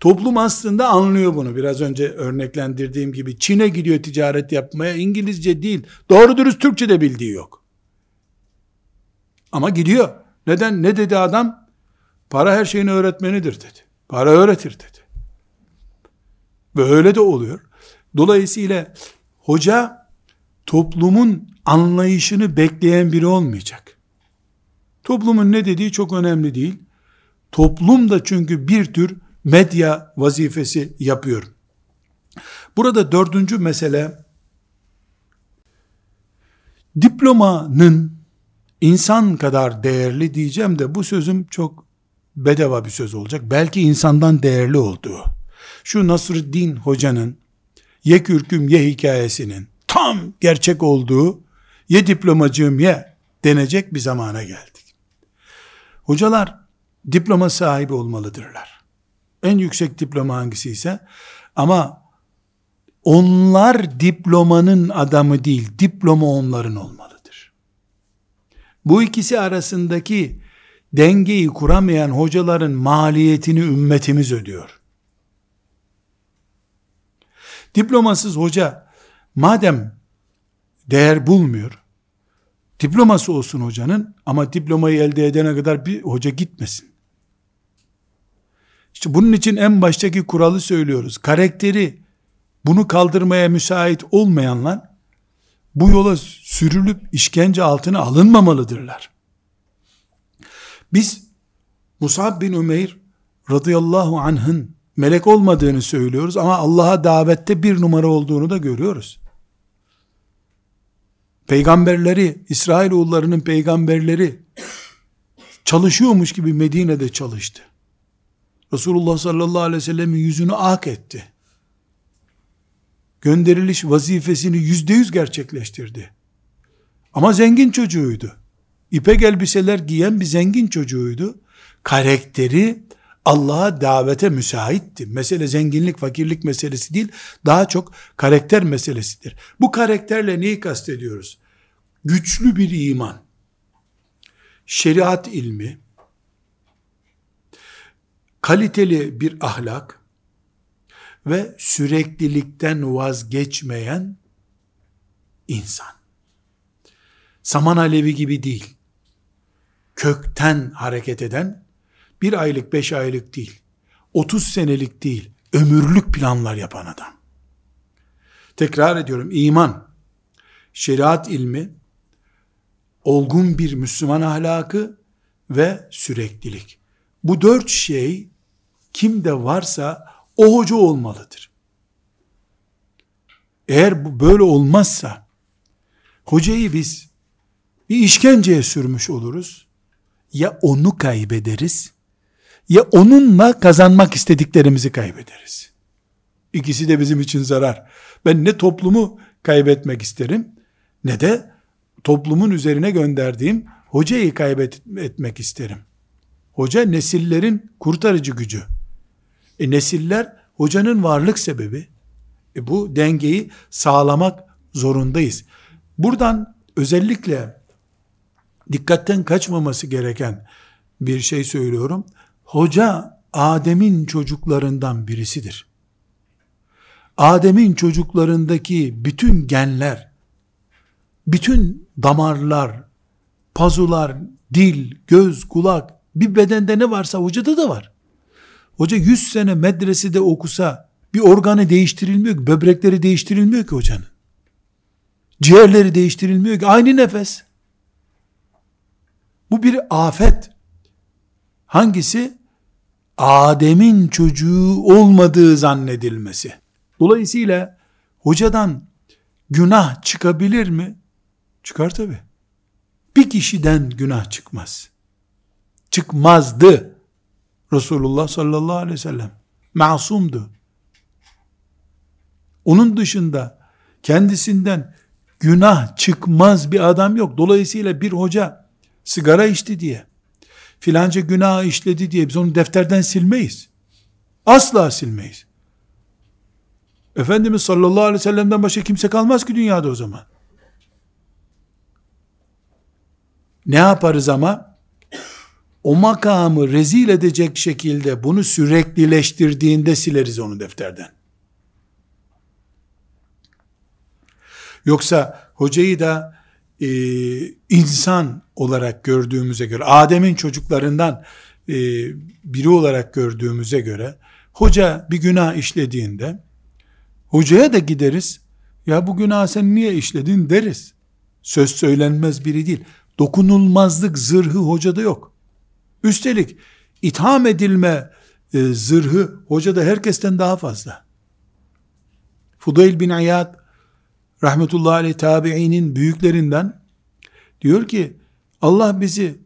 Toplum aslında anlıyor bunu. Biraz önce örneklendirdiğim gibi Çin'e gidiyor ticaret yapmaya. İngilizce değil. Doğru dürüst Türkçe de bildiği yok. Ama gidiyor. Neden? Ne dedi adam? Para her şeyin öğretmenidir dedi. Para öğretir dedi. Böyle de oluyor. Dolayısıyla hoca toplumun anlayışını bekleyen biri olmayacak. Toplumun ne dediği çok önemli değil. Toplum da çünkü bir tür medya vazifesi yapıyor. Burada dördüncü mesele diplomanın insan kadar değerli diyeceğim de bu sözüm çok bedava bir söz olacak. Belki insandan değerli olduğu. Şu Nasruddin Hoca'nın ye kürküm ye hikayesinin tam gerçek olduğu ye diplomacığım ye denecek bir zamana geldik. Hocalar diploma sahibi olmalıdırlar. En yüksek diploma hangisi ise ama onlar diplomanın adamı değil, diploma onların olmalıdır. Bu ikisi arasındaki dengeyi kuramayan hocaların maliyetini ümmetimiz ödüyor. Diplomasız hoca madem değer bulmuyor, diploması olsun hocanın ama diplomayı elde edene kadar bir hoca gitmesin. İşte bunun için en baştaki kuralı söylüyoruz. Karakteri bunu kaldırmaya müsait olmayanlar bu yola sürülüp işkence altına alınmamalıdırlar. Biz Musab bin Ümeyr radıyallahu anh'ın melek olmadığını söylüyoruz ama Allah'a davette bir numara olduğunu da görüyoruz. Peygamberleri, İsrailoğullarının peygamberleri çalışıyormuş gibi Medine'de çalıştı. Resulullah sallallahu aleyhi ve sellemin yüzünü ak etti. Gönderiliş vazifesini yüzde yüz gerçekleştirdi. Ama zengin çocuğuydu. İpek elbiseler giyen bir zengin çocuğuydu. Karakteri Allah'a davete müsaitti. Mesele zenginlik, fakirlik meselesi değil, daha çok karakter meselesidir. Bu karakterle neyi kastediyoruz? Güçlü bir iman, şeriat ilmi, kaliteli bir ahlak ve süreklilikten vazgeçmeyen insan. Saman alevi gibi değil. Kökten hareket eden, bir aylık, beş aylık değil, otuz senelik değil, ömürlük planlar yapan adam. Tekrar ediyorum, iman, şeriat ilmi, olgun bir Müslüman ahlakı ve süreklilik. Bu dört şey kimde varsa o hoca olmalıdır. Eğer bu böyle olmazsa hocayı biz bir işkenceye sürmüş oluruz. Ya onu kaybederiz ya onunla kazanmak istediklerimizi kaybederiz. İkisi de bizim için zarar. Ben ne toplumu kaybetmek isterim ne de toplumun üzerine gönderdiğim hocayı kaybetmek isterim. Hoca nesillerin kurtarıcı gücü. E nesiller hocanın varlık sebebi. E bu dengeyi sağlamak zorundayız. Buradan özellikle dikkatten kaçmaması gereken bir şey söylüyorum. Hoca Adem'in çocuklarından birisidir. Adem'in çocuklarındaki bütün genler, bütün damarlar, pazular, dil, göz, kulak, bir bedende ne varsa hocada da var. Hoca 100 sene medresede okusa bir organı değiştirilmiyor ki, böbrekleri değiştirilmiyor ki hocanın. Ciğerleri değiştirilmiyor ki, aynı nefes. Bu bir afet. Hangisi? Adem'in çocuğu olmadığı zannedilmesi. Dolayısıyla hocadan günah çıkabilir mi? Çıkar tabi. Bir kişiden günah çıkmaz. Çıkmazdı. Resulullah sallallahu aleyhi ve sellem masumdu. Onun dışında kendisinden günah çıkmaz bir adam yok. Dolayısıyla bir hoca sigara içti diye, filanca günah işledi diye biz onu defterden silmeyiz. Asla silmeyiz. Efendimiz sallallahu aleyhi ve sellem'den başka kimse kalmaz ki dünyada o zaman. Ne yaparız ama? O makamı rezil edecek şekilde bunu süreklileştirdiğinde sileriz onu defterden. Yoksa hocayı da e, insan olarak gördüğümüze göre, Adem'in çocuklarından e, biri olarak gördüğümüze göre, hoca bir günah işlediğinde, hocaya da gideriz, ya bu günah sen niye işledin deriz. Söz söylenmez biri değil. Dokunulmazlık zırhı hocada yok. Üstelik itham edilme e, zırhı hocada herkesten daha fazla. Fudayl bin İyad rahmetullahi aleyh tabiinin büyüklerinden diyor ki Allah bizi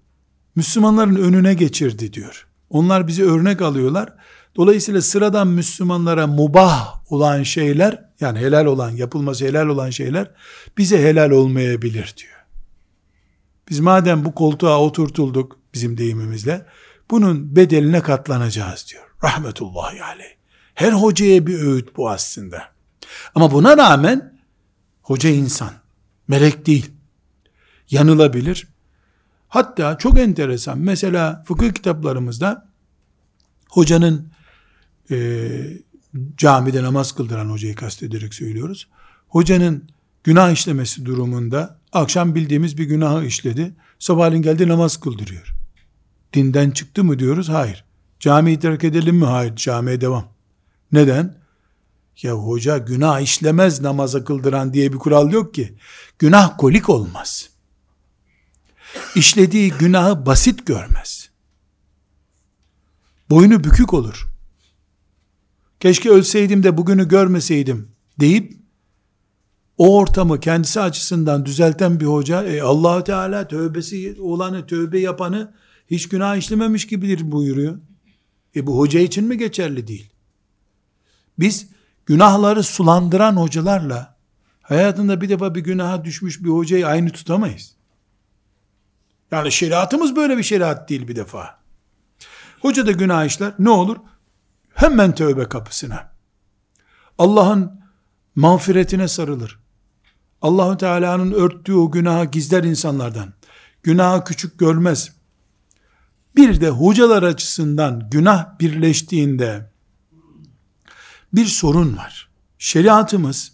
Müslümanların önüne geçirdi diyor. Onlar bizi örnek alıyorlar. Dolayısıyla sıradan Müslümanlara mubah olan şeyler yani helal olan yapılması helal olan şeyler bize helal olmayabilir diyor. Biz madem bu koltuğa oturtulduk bizim deyimimizle bunun bedeline katlanacağız diyor. Rahmetullahi aleyh. Her hocaya bir öğüt bu aslında. Ama buna rağmen hoca insan. Melek değil. Yanılabilir. Hatta çok enteresan. Mesela fıkıh kitaplarımızda hocanın e, camide namaz kıldıran hocayı kastederek söylüyoruz. Hocanın günah işlemesi durumunda akşam bildiğimiz bir günahı işledi. Sabahleyin geldi namaz kıldırıyor. Dinden çıktı mı diyoruz? Hayır. Camiyi terk edelim mi? Hayır. Camiye devam. Neden? Ya hoca günah işlemez namaza kıldıran diye bir kural yok ki. Günah kolik olmaz. İşlediği günahı basit görmez. Boynu bükük olur. Keşke ölseydim de bugünü görmeseydim deyip o ortamı kendisi açısından düzelten bir hoca e, allah Teala tövbesi olanı tövbe yapanı hiç günah işlememiş gibidir buyuruyor. E bu hoca için mi geçerli değil? Biz günahları sulandıran hocalarla hayatında bir defa bir günaha düşmüş bir hocayı aynı tutamayız. Yani şeriatımız böyle bir şeriat değil bir defa. Hoca da günah işler ne olur? Hemen tövbe kapısına. Allah'ın mağfiretine sarılır. Allahu Teala'nın örttüğü o günahı gizler insanlardan. Günahı küçük görmez. Bir de hocalar açısından günah birleştiğinde bir sorun var. Şeriatımız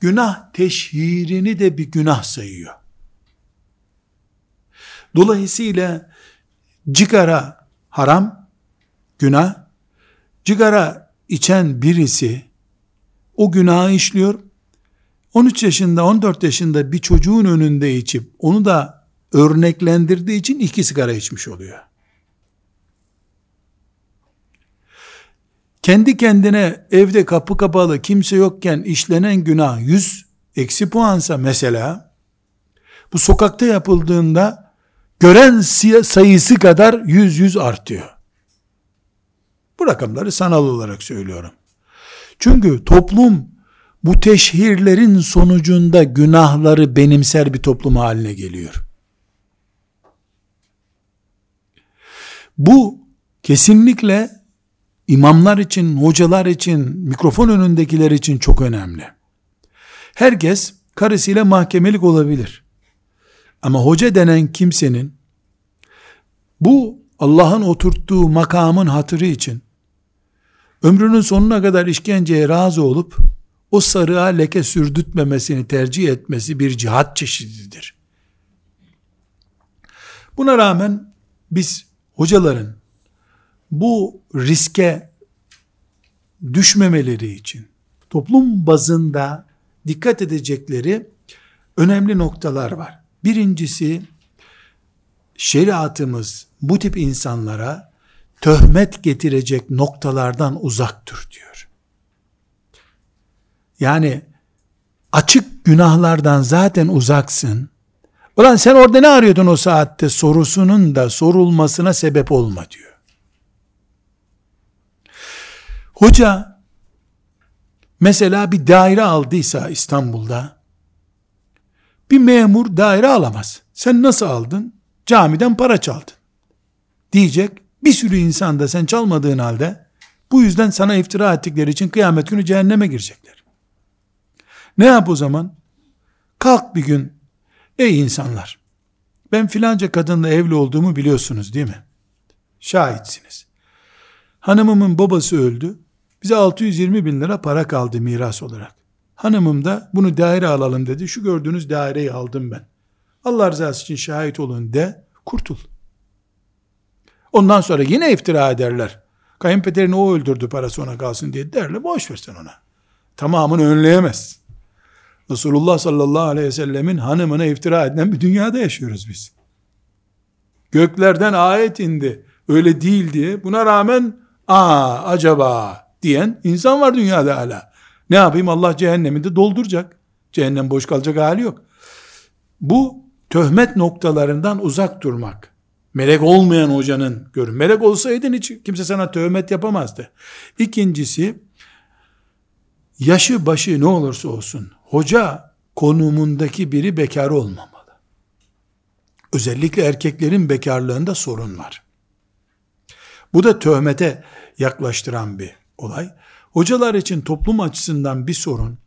günah teşhirini de bir günah sayıyor. Dolayısıyla cigara haram, günah, cigara içen birisi o günahı işliyor, 13 yaşında 14 yaşında bir çocuğun önünde içip onu da örneklendirdiği için iki sigara içmiş oluyor. Kendi kendine evde kapı kapalı kimse yokken işlenen günah 100 eksi puansa mesela bu sokakta yapıldığında gören sayısı kadar 100 100 artıyor. Bu rakamları sanal olarak söylüyorum. Çünkü toplum bu teşhirlerin sonucunda günahları benimser bir toplum haline geliyor. Bu kesinlikle imamlar için, hocalar için, mikrofon önündekiler için çok önemli. Herkes karısıyla mahkemelik olabilir. Ama hoca denen kimsenin bu Allah'ın oturttuğu makamın hatırı için ömrünün sonuna kadar işkenceye razı olup o sarığa leke sürdürtmemesini tercih etmesi bir cihat çeşididir. Buna rağmen biz hocaların bu riske düşmemeleri için toplum bazında dikkat edecekleri önemli noktalar var. Birincisi şeriatımız bu tip insanlara töhmet getirecek noktalardan uzaktır diyor. Yani açık günahlardan zaten uzaksın. Ulan sen orada ne arıyordun o saatte sorusunun da sorulmasına sebep olma diyor. Hoca mesela bir daire aldıysa İstanbul'da bir memur daire alamaz. Sen nasıl aldın? Camiden para çaldın. Diyecek bir sürü insan da sen çalmadığın halde bu yüzden sana iftira ettikleri için kıyamet günü cehenneme girecekler. Ne yap o zaman? Kalk bir gün ey insanlar ben filanca kadınla evli olduğumu biliyorsunuz değil mi? Şahitsiniz. Hanımımın babası öldü. Bize 620 bin lira para kaldı miras olarak. Hanımım da bunu daire alalım dedi. Şu gördüğünüz daireyi aldım ben. Allah rızası için şahit olun de kurtul. Ondan sonra yine iftira ederler. Kayınpederini o öldürdü parası ona kalsın diye derler. Boş versen ona. Tamamını önleyemez. Resulullah sallallahu aleyhi ve sellemin hanımına iftira edilen bir dünyada yaşıyoruz biz. Göklerden ayet indi. Öyle değil diye. Buna rağmen aa acaba diyen insan var dünyada hala. Ne yapayım Allah cehenneminde dolduracak. Cehennem boş kalacak hali yok. Bu töhmet noktalarından uzak durmak. Melek olmayan hocanın görün. Melek olsaydın hiç kimse sana töhmet yapamazdı. İkincisi yaşı başı ne olursa olsun hoca konumundaki biri bekar olmamalı. Özellikle erkeklerin bekarlığında sorun var. Bu da töhmete yaklaştıran bir olay. Hocalar için toplum açısından bir sorun.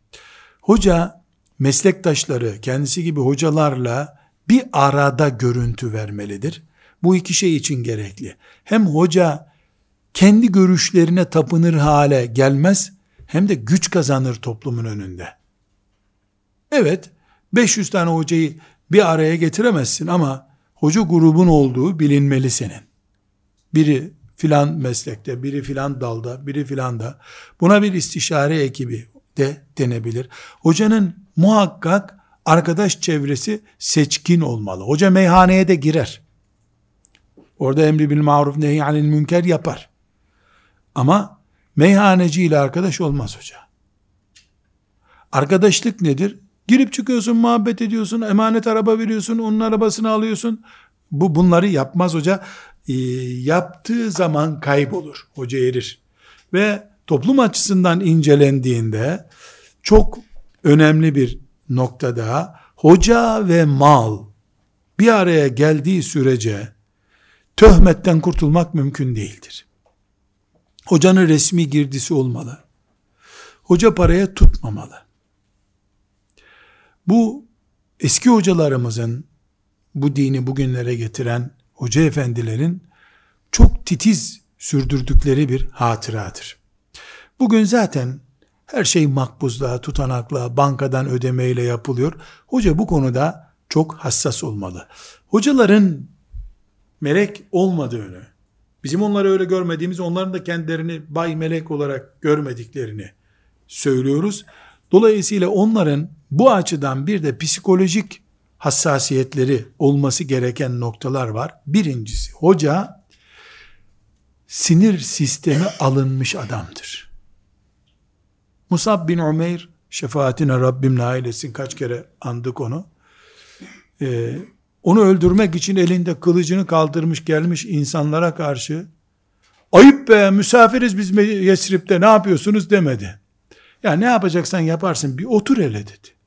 Hoca meslektaşları kendisi gibi hocalarla bir arada görüntü vermelidir. Bu iki şey için gerekli. Hem hoca kendi görüşlerine tapınır hale gelmez hem de güç kazanır toplumun önünde. Evet 500 tane hocayı bir araya getiremezsin ama hoca grubun olduğu bilinmeli senin. Biri filan meslekte, biri filan dalda, biri filan da. Buna bir istişare ekibi de denebilir. Hocanın muhakkak arkadaş çevresi seçkin olmalı. Hoca meyhaneye de girer. Orada emri bil maruf nehy anil münker yapar. Ama meyhaneci ile arkadaş olmaz hoca. Arkadaşlık nedir? Girip çıkıyorsun, muhabbet ediyorsun, emanet araba veriyorsun, onun arabasını alıyorsun. Bu bunları yapmaz hoca. E, yaptığı zaman kaybolur. Hoca erir. Ve toplum açısından incelendiğinde çok önemli bir noktada hoca ve mal bir araya geldiği sürece töhmetten kurtulmak mümkün değildir. Hocanın resmi girdisi olmalı. Hoca paraya tutmamalı. Bu eski hocalarımızın bu dini bugünlere getiren hoca efendilerin çok titiz sürdürdükleri bir hatıradır. Bugün zaten her şey makbuzla, tutanakla, bankadan ödemeyle yapılıyor. Hoca bu konuda çok hassas olmalı. Hocaların melek olmadığını, bizim onları öyle görmediğimiz, onların da kendilerini bay melek olarak görmediklerini söylüyoruz. Dolayısıyla onların bu açıdan bir de psikolojik hassasiyetleri olması gereken noktalar var. Birincisi hoca sinir sistemi alınmış adamdır. Musab bin Umeyr şefaatine Rabbim nail kaç kere andık onu. Ee, onu öldürmek için elinde kılıcını kaldırmış gelmiş insanlara karşı ayıp be misafiriz biz Yesrib'de ne yapıyorsunuz demedi. Ya ne yapacaksan yaparsın bir otur hele dedi.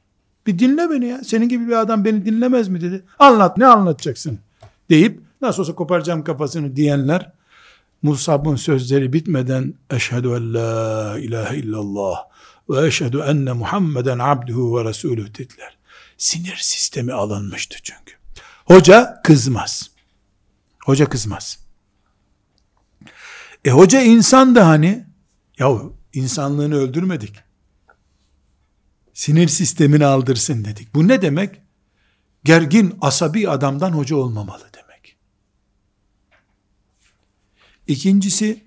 Bir dinle beni ya. Senin gibi bir adam beni dinlemez mi dedi. Anlat ne anlatacaksın deyip nasıl olsa koparacağım kafasını diyenler Musab'ın sözleri bitmeden eşhedü en la ilahe illallah ve eşhedü enne Muhammeden abduhu ve resulüh dediler. Sinir sistemi alınmıştı çünkü. Hoca kızmaz. Hoca kızmaz. E hoca insan da hani yahu insanlığını öldürmedik. Sinir sistemini aldırsın dedik. Bu ne demek? Gergin, asabi adamdan hoca olmamalı demek. İkincisi,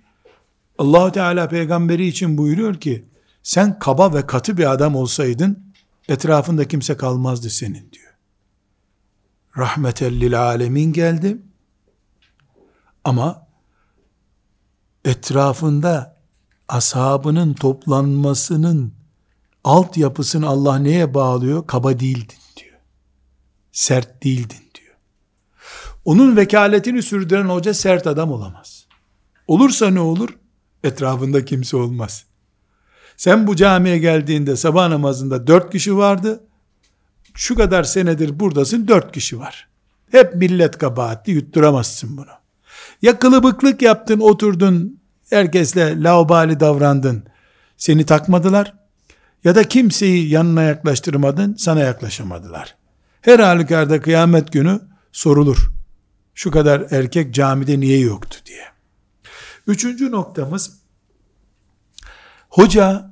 Allahu Teala peygamberi için buyuruyor ki, sen kaba ve katı bir adam olsaydın, etrafında kimse kalmazdı senin diyor. Rahmetellil alemin geldi. Ama etrafında ashabının toplanmasının altyapısını Allah neye bağlıyor? Kaba değildin diyor. Sert değildin diyor. Onun vekaletini sürdüren hoca sert adam olamaz. Olursa ne olur? Etrafında kimse olmaz. Sen bu camiye geldiğinde sabah namazında dört kişi vardı. Şu kadar senedir buradasın dört kişi var. Hep millet kabahatli yutturamazsın bunu. Ya kılıbıklık yaptın oturdun herkesle laubali davrandın. Seni takmadılar. Ya da kimseyi yanına yaklaştırmadın sana yaklaşamadılar. Her halükarda kıyamet günü sorulur. Şu kadar erkek camide niye yoktu diye. Üçüncü noktamız Hoca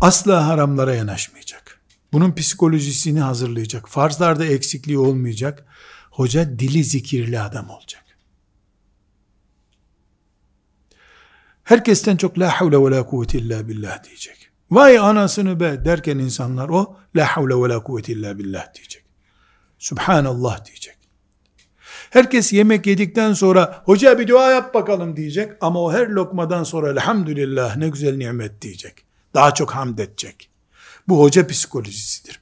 asla haramlara yanaşmayacak. Bunun psikolojisini hazırlayacak. Farzlarda eksikliği olmayacak. Hoca dili zikirli adam olacak. Herkesten çok la havle ve la kuvvete illa billah diyecek. Vay anasını be derken insanlar o la havle ve la kuvvete illa billah diyecek. Subhanallah diyecek. Herkes yemek yedikten sonra hoca bir dua yap bakalım diyecek ama o her lokmadan sonra elhamdülillah ne güzel nimet diyecek. Daha çok hamd edecek. Bu hoca psikolojisidir.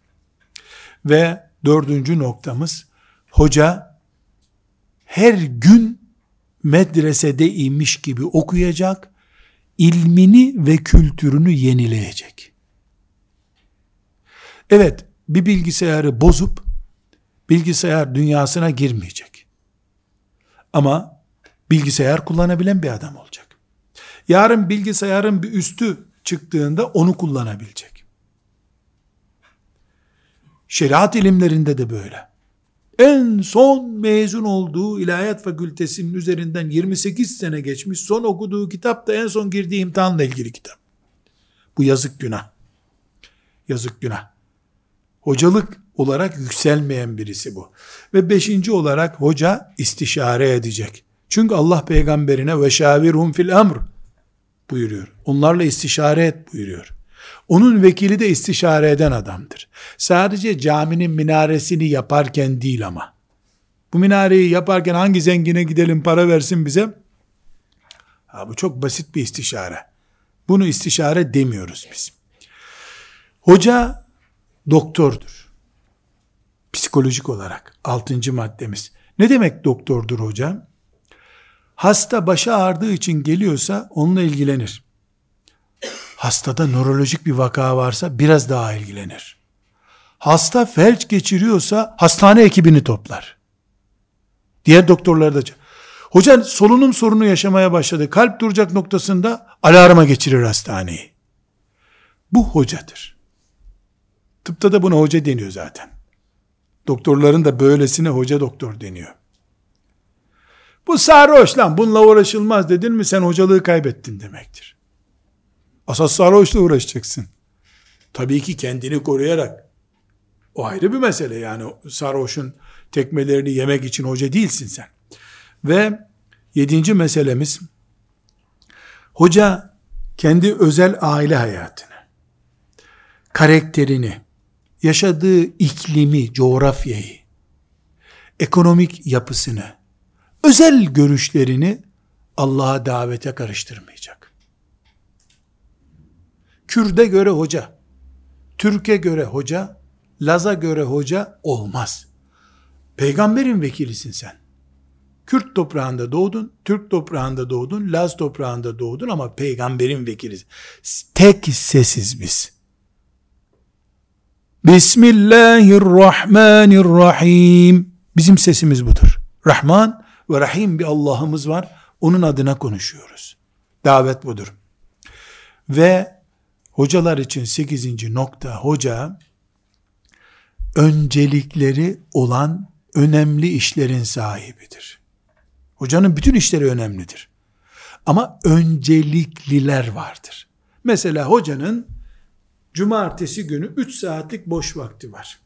Ve dördüncü noktamız hoca her gün medresede imiş gibi okuyacak, ilmini ve kültürünü yenileyecek. Evet, bir bilgisayarı bozup bilgisayar dünyasına girmeyecek. Ama bilgisayar kullanabilen bir adam olacak. Yarın bilgisayarın bir üstü çıktığında onu kullanabilecek. Şeriat ilimlerinde de böyle. En son mezun olduğu ilahiyat fakültesinin üzerinden 28 sene geçmiş. Son okuduğu kitap da en son girdiği imtihanla ilgili kitap. Bu yazık günah. Yazık günah. Hocalık olarak yükselmeyen birisi bu. Ve beşinci olarak hoca istişare edecek. Çünkü Allah peygamberine ve şavirhum fil amr buyuruyor. Onlarla istişare et buyuruyor. Onun vekili de istişare eden adamdır. Sadece caminin minaresini yaparken değil ama. Bu minareyi yaparken hangi zengine gidelim para versin bize? Ha, bu çok basit bir istişare. Bunu istişare demiyoruz biz. Hoca doktordur. Psikolojik olarak altıncı maddemiz. Ne demek doktordur hocam? Hasta başı ağrıdığı için geliyorsa onunla ilgilenir. Hastada nörolojik bir vaka varsa biraz daha ilgilenir. Hasta felç geçiriyorsa hastane ekibini toplar. Diğer doktorlar da Hoca solunum sorunu yaşamaya başladı. Kalp duracak noktasında alarma geçirir hastaneyi. Bu hocadır. Tıpta da buna hoca deniyor zaten. Doktorların da böylesine hoca doktor deniyor. Bu sarhoş lan bununla uğraşılmaz dedin mi sen hocalığı kaybettin demektir. Asas sarhoşla uğraşacaksın. Tabii ki kendini koruyarak. O ayrı bir mesele yani sarhoşun tekmelerini yemek için hoca değilsin sen. Ve yedinci meselemiz hoca kendi özel aile hayatını, karakterini, yaşadığı iklimi, coğrafyayı, ekonomik yapısını, özel görüşlerini Allah'a davete karıştırmayacak. Kürde göre hoca, Türk'e göre hoca, Laz'a göre hoca olmaz. Peygamberin vekilisin sen. Kürt toprağında doğdun, Türk toprağında doğdun, Laz toprağında doğdun ama peygamberin vekilisin. Tek sesiz biz. Bismillahirrahmanirrahim. Bizim sesimiz budur. Rahman ve Rahim bir Allah'ımız var. Onun adına konuşuyoruz. Davet budur. Ve hocalar için sekizinci nokta hoca öncelikleri olan önemli işlerin sahibidir. Hocanın bütün işleri önemlidir. Ama öncelikliler vardır. Mesela hocanın cumartesi günü 3 saatlik boş vakti var.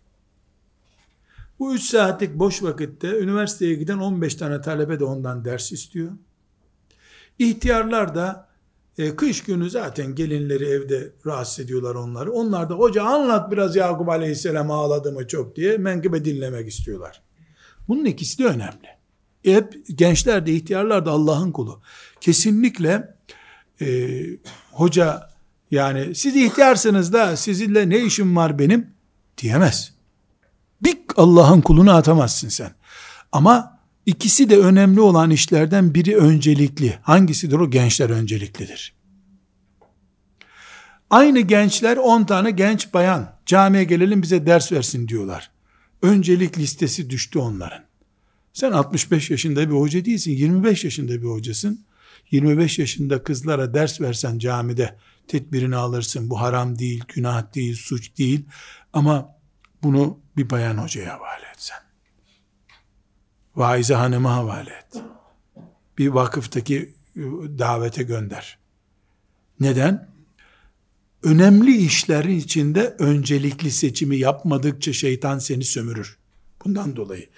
Bu 3 saatlik boş vakitte üniversiteye giden 15 tane talebe de ondan ders istiyor. İhtiyarlar da e, kış günü zaten gelinleri evde rahatsız ediyorlar onları. Onlar da hoca anlat biraz Yakup Aleyhisselam ağladı mı çok diye menkıbe dinlemek istiyorlar. Bunun ikisi de önemli. Hep gençler de ihtiyarlar da Allah'ın kulu. Kesinlikle e, hoca yani siz ihtiyarsınız da sizinle ne işim var benim diyemez. Bir Allah'ın kulunu atamazsın sen. Ama ikisi de önemli olan işlerden biri öncelikli. Hangisidir o? Gençler önceliklidir. Aynı gençler 10 tane genç bayan camiye gelelim bize ders versin diyorlar. Öncelik listesi düştü onların. Sen 65 yaşında bir hoca değilsin, 25 yaşında bir hocasın. 25 yaşında kızlara ders versen camide tedbirini alırsın. Bu haram değil, günah değil, suç değil. Ama bunu bir bayan hocaya havale etsen. Vaize hanıma havale et. Bir vakıftaki ıı, davete gönder. Neden? Önemli işlerin içinde öncelikli seçimi yapmadıkça şeytan seni sömürür. Bundan dolayı.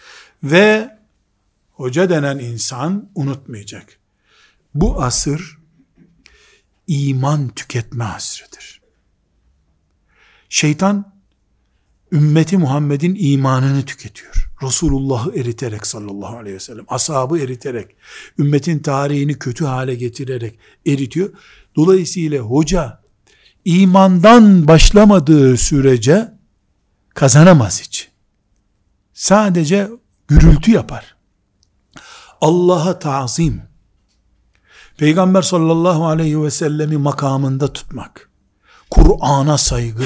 Ve hoca denen insan unutmayacak. Bu asır iman tüketme asrıdır. Şeytan ümmeti Muhammed'in imanını tüketiyor. Resulullah'ı eriterek sallallahu aleyhi ve sellem, ashabı eriterek, ümmetin tarihini kötü hale getirerek eritiyor. Dolayısıyla hoca imandan başlamadığı sürece kazanamaz hiç. Sadece gürültü yapar. Allah'a tazim, Peygamber sallallahu aleyhi ve sellemi makamında tutmak, Kur'an'a saygı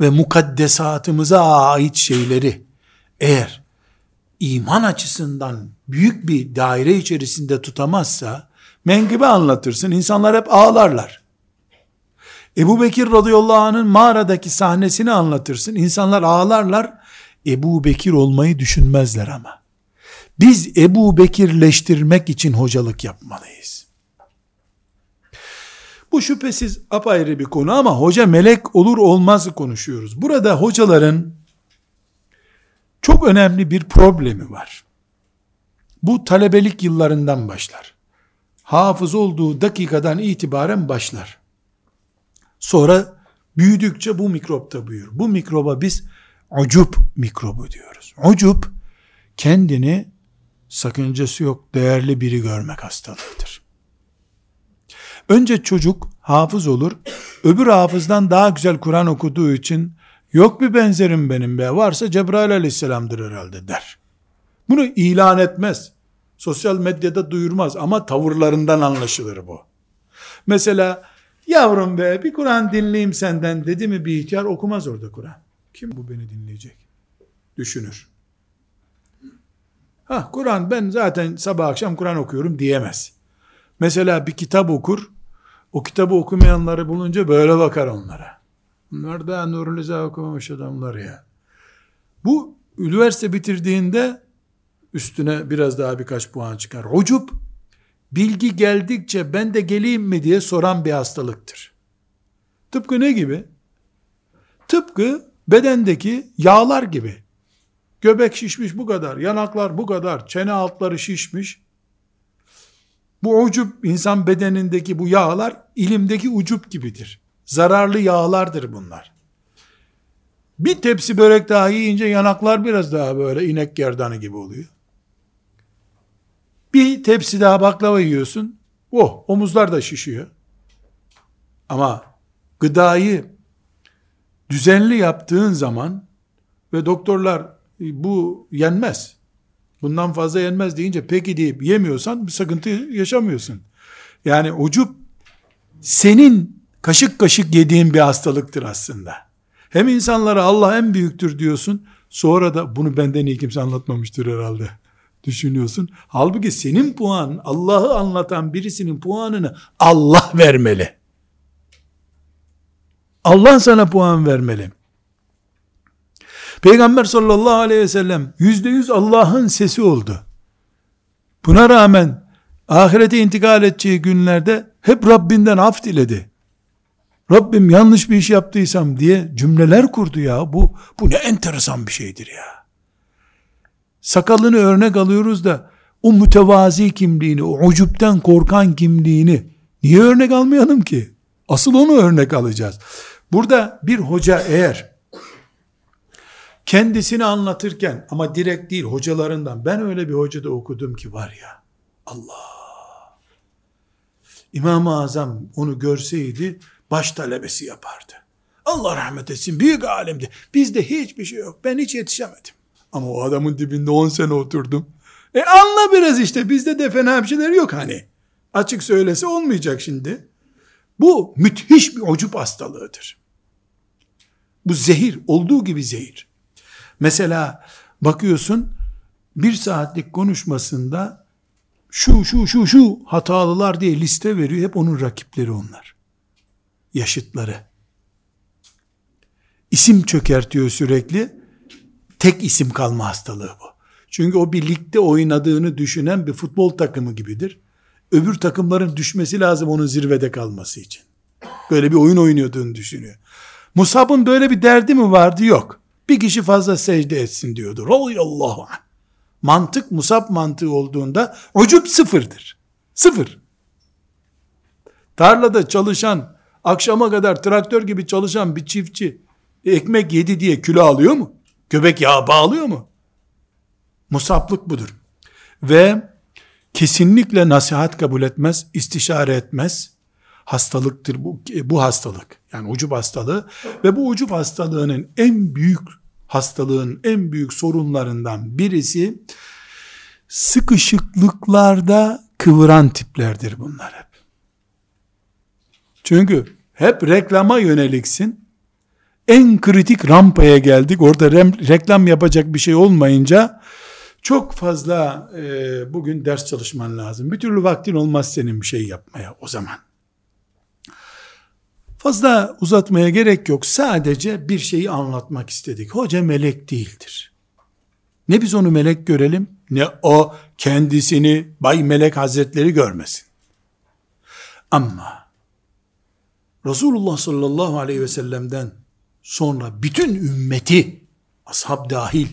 ve mukaddesatımıza ait şeyleri eğer iman açısından büyük bir daire içerisinde tutamazsa menkıbe anlatırsın. insanlar hep ağlarlar. Ebu Bekir radıyallahu anh'ın mağaradaki sahnesini anlatırsın. insanlar ağlarlar. Ebu Bekir olmayı düşünmezler ama. Biz Ebu Bekirleştirmek için hocalık yapmalıyız. Bu şüphesiz apayrı bir konu ama hoca melek olur olmaz konuşuyoruz. Burada hocaların çok önemli bir problemi var. Bu talebelik yıllarından başlar. Hafız olduğu dakikadan itibaren başlar. Sonra büyüdükçe bu mikrop da büyür. Bu mikroba biz ucup mikrobu diyoruz. Ucup kendini sakıncası yok değerli biri görmek hastalığıdır. Önce çocuk hafız olur. Öbür hafızdan daha güzel Kur'an okuduğu için yok bir benzerim benim be varsa Cebrail aleyhisselamdır herhalde der. Bunu ilan etmez. Sosyal medyada duyurmaz ama tavırlarından anlaşılır bu. Mesela yavrum be bir Kur'an dinleyeyim senden dedi mi bir ihtiyar okumaz orada Kur'an. Kim bu beni dinleyecek? Düşünür. Ha Kur'an ben zaten sabah akşam Kur'an okuyorum diyemez. Mesela bir kitap okur, o kitabı okumayanları bulunca böyle bakar onlara. Bunlar da Nurul İza okumamış adamlar ya. Bu üniversite bitirdiğinde üstüne biraz daha birkaç puan çıkar. Ucup bilgi geldikçe ben de geleyim mi diye soran bir hastalıktır. Tıpkı ne gibi? Tıpkı bedendeki yağlar gibi. Göbek şişmiş bu kadar, yanaklar bu kadar, çene altları şişmiş. Bu ucup insan bedenindeki bu yağlar ilimdeki ucup gibidir. Zararlı yağlardır bunlar. Bir tepsi börek daha yiyince yanaklar biraz daha böyle inek gerdanı gibi oluyor. Bir tepsi daha baklava yiyorsun. Oh omuzlar da şişiyor. Ama gıdayı düzenli yaptığın zaman ve doktorlar bu yenmez bundan fazla yenmez deyince peki deyip yemiyorsan bir sıkıntı yaşamıyorsun. Yani ucup senin kaşık kaşık yediğin bir hastalıktır aslında. Hem insanlara Allah en büyüktür diyorsun, sonra da bunu benden iyi kimse anlatmamıştır herhalde düşünüyorsun. Halbuki senin puan, Allah'ı anlatan birisinin puanını Allah vermeli. Allah sana puan vermeli. Peygamber sallallahu aleyhi ve sellem yüzde yüz Allah'ın sesi oldu. Buna rağmen ahirete intikal edeceği günlerde hep Rabbinden af diledi. Rabbim yanlış bir iş yaptıysam diye cümleler kurdu ya. Bu, bu ne enteresan bir şeydir ya. Sakalını örnek alıyoruz da o mütevazi kimliğini, o ucupten korkan kimliğini niye örnek almayalım ki? Asıl onu örnek alacağız. Burada bir hoca eğer kendisini anlatırken ama direkt değil hocalarından ben öyle bir hocada okudum ki var ya Allah İmam-ı Azam onu görseydi baş talebesi yapardı. Allah rahmet etsin büyük alimdi. Bizde hiçbir şey yok. Ben hiç yetişemedim. Ama o adamın dibinde 10 sene oturdum. E anla biraz işte bizde de fena bir şeyler yok hani. Açık söylese olmayacak şimdi. Bu müthiş bir ucup hastalığıdır. Bu zehir, olduğu gibi zehir. Mesela bakıyorsun bir saatlik konuşmasında şu şu şu şu hatalılar diye liste veriyor. Hep onun rakipleri onlar. Yaşıtları. İsim çökertiyor sürekli. Tek isim kalma hastalığı bu. Çünkü o bir ligde oynadığını düşünen bir futbol takımı gibidir. Öbür takımların düşmesi lazım onun zirvede kalması için. Böyle bir oyun oynuyordığını düşünüyor. Musab'ın böyle bir derdi mi vardı? Yok. Bir kişi fazla secde etsin diyordu. Radıyallahu anh. Mantık Musab mantığı olduğunda ucup sıfırdır. Sıfır. Tarlada çalışan, akşama kadar traktör gibi çalışan bir çiftçi ekmek yedi diye kilo alıyor mu? Göbek yağı bağlıyor mu? Musaplık budur. Ve kesinlikle nasihat kabul etmez, istişare etmez. Hastalıktır bu, bu hastalık. Yani ucup hastalığı ve bu ucup hastalığının en büyük hastalığın en büyük sorunlarından birisi sıkışıklıklarda kıvıran tiplerdir bunlar hep. Çünkü hep reklama yöneliksin. En kritik rampaya geldik. Orada rem, reklam yapacak bir şey olmayınca çok fazla e, bugün ders çalışman lazım. Bir türlü vaktin olmaz senin bir şey yapmaya o zaman. Fazla uzatmaya gerek yok. Sadece bir şeyi anlatmak istedik. Hoca melek değildir. Ne biz onu melek görelim, ne o kendisini Bay Melek Hazretleri görmesin. Ama Resulullah sallallahu aleyhi ve sellem'den sonra bütün ümmeti, ashab dahil,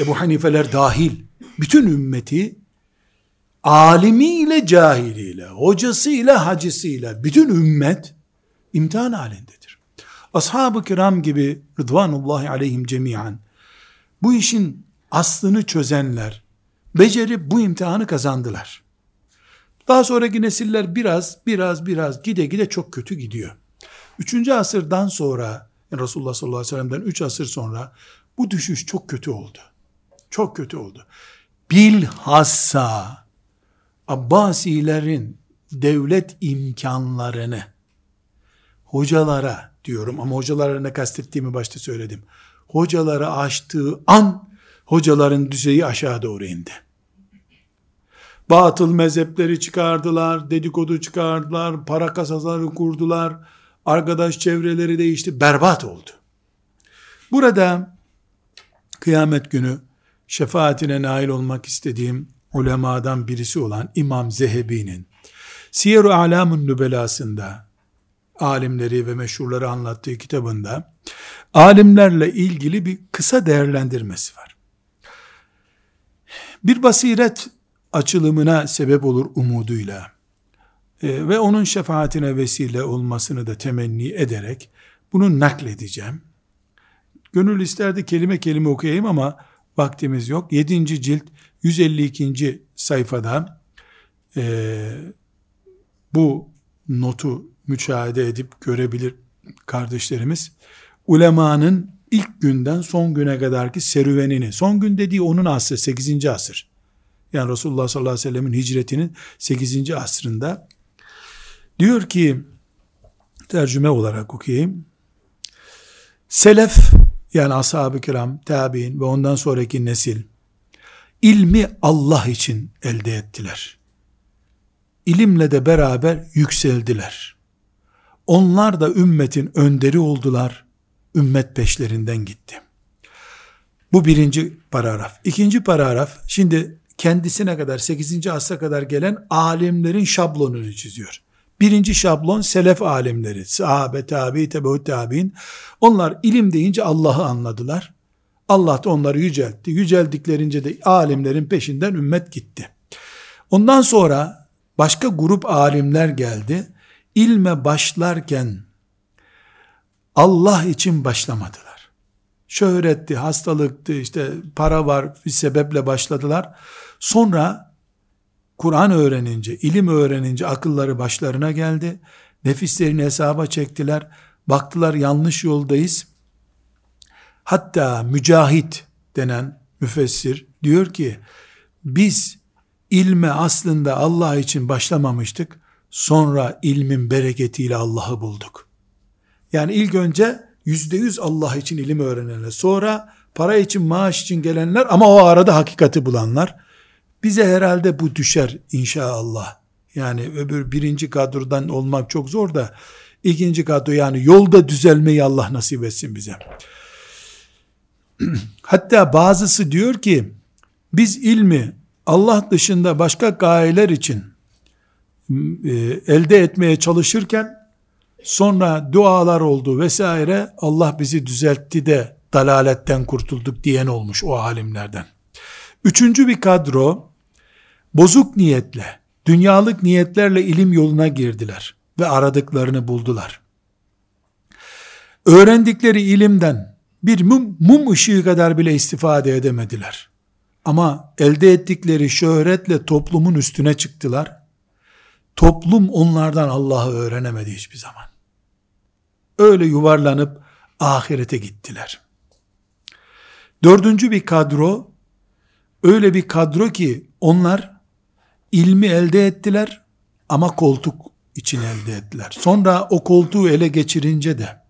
Ebu Hanifeler dahil, bütün ümmeti alimiyle cahiliyle, hocasıyla hacısıyla bütün ümmet imtihan halindedir. Ashab-ı kiram gibi rıdvanullahi aleyhim cemiyen bu işin aslını çözenler becerip bu imtihanı kazandılar. Daha sonraki nesiller biraz biraz biraz gide gide çok kötü gidiyor. Üçüncü asırdan sonra yani Resulullah sallallahu aleyhi ve sellem'den üç asır sonra bu düşüş çok kötü oldu. Çok kötü oldu. Bilhassa Abbasilerin devlet imkanlarını hocalara diyorum ama hocalara ne kastettiğimi başta söyledim. Hocalara açtığı an hocaların düzeyi aşağı doğru indi. Batıl mezhepleri çıkardılar, dedikodu çıkardılar, para kasaları kurdular, arkadaş çevreleri değişti, berbat oldu. Burada kıyamet günü şefaatine nail olmak istediğim ulemadan birisi olan İmam Zehebi'nin Siyer-i Alamun Nübelasında alimleri ve meşhurları anlattığı kitabında alimlerle ilgili bir kısa değerlendirmesi var. Bir basiret açılımına sebep olur umuduyla e, ve onun şefaatine vesile olmasını da temenni ederek bunu nakledeceğim. Gönül isterdi kelime kelime okuyayım ama vaktimiz yok. 7. cilt 152. sayfada e, bu notu müşahede edip görebilir kardeşlerimiz. Ulemanın ilk günden son güne kadarki serüvenini, son gün dediği onun asrı, 8. asır. Yani Resulullah sallallahu aleyhi ve sellemin hicretinin 8. asrında diyor ki tercüme olarak okuyayım. Selef yani ashab-ı kiram, tabi'in ve ondan sonraki nesil ilmi Allah için elde ettiler. İlimle de beraber yükseldiler. Onlar da ümmetin önderi oldular. Ümmet peşlerinden gitti. Bu birinci paragraf. İkinci paragraf, şimdi kendisine kadar 8. asra kadar gelen alimlerin şablonunu çiziyor. Birinci şablon selef alimleri, sahabe, tabi, tebeut tabi'in. Onlar ilim deyince Allah'ı anladılar. Allah da onları yüceltti. Yüceldiklerince de alimlerin peşinden ümmet gitti. Ondan sonra başka grup alimler geldi. İlme başlarken Allah için başlamadılar. Şöhretti, hastalıktı, işte para var bir sebeple başladılar. Sonra Kur'an öğrenince, ilim öğrenince akılları başlarına geldi. Nefislerini hesaba çektiler. Baktılar yanlış yoldayız. Hatta mücahit denen müfessir diyor ki biz ilme aslında Allah için başlamamıştık. Sonra ilmin bereketiyle Allah'ı bulduk. Yani ilk önce yüzde yüz Allah için ilim öğrenenler. Sonra para için maaş için gelenler ama o arada hakikati bulanlar. Bize herhalde bu düşer inşallah. Yani öbür birinci kadrodan olmak çok zor da ikinci kadro yani yolda düzelmeyi Allah nasip etsin bize. Hatta bazısı diyor ki biz ilmi Allah dışında başka gayeler için e, elde etmeye çalışırken sonra dualar oldu vesaire Allah bizi düzeltti de dalaletten kurtulduk diyen olmuş o alimlerden. Üçüncü bir kadro bozuk niyetle, dünyalık niyetlerle ilim yoluna girdiler ve aradıklarını buldular. Öğrendikleri ilimden bir mum, mum ışığı kadar bile istifade edemediler. Ama elde ettikleri şöhretle toplumun üstüne çıktılar. Toplum onlardan Allah'ı öğrenemedi hiçbir zaman. Öyle yuvarlanıp ahirete gittiler. Dördüncü bir kadro, öyle bir kadro ki onlar ilmi elde ettiler ama koltuk için elde ettiler. Sonra o koltuğu ele geçirince de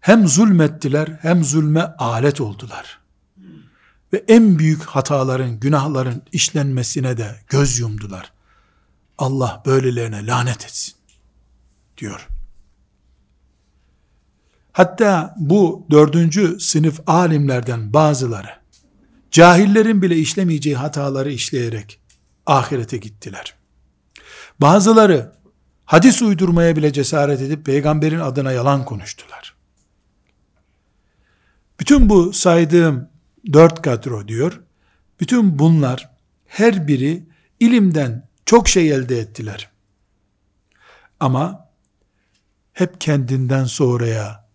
hem zulmettiler hem zulme alet oldular. Ve en büyük hataların, günahların işlenmesine de göz yumdular. Allah böylelerine lanet etsin diyor. Hatta bu dördüncü sınıf alimlerden bazıları cahillerin bile işlemeyeceği hataları işleyerek ahirete gittiler. Bazıları hadis uydurmaya bile cesaret edip peygamberin adına yalan konuştular. Bütün bu saydığım dört kadro diyor. Bütün bunlar her biri ilimden çok şey elde ettiler. Ama hep kendinden sonraya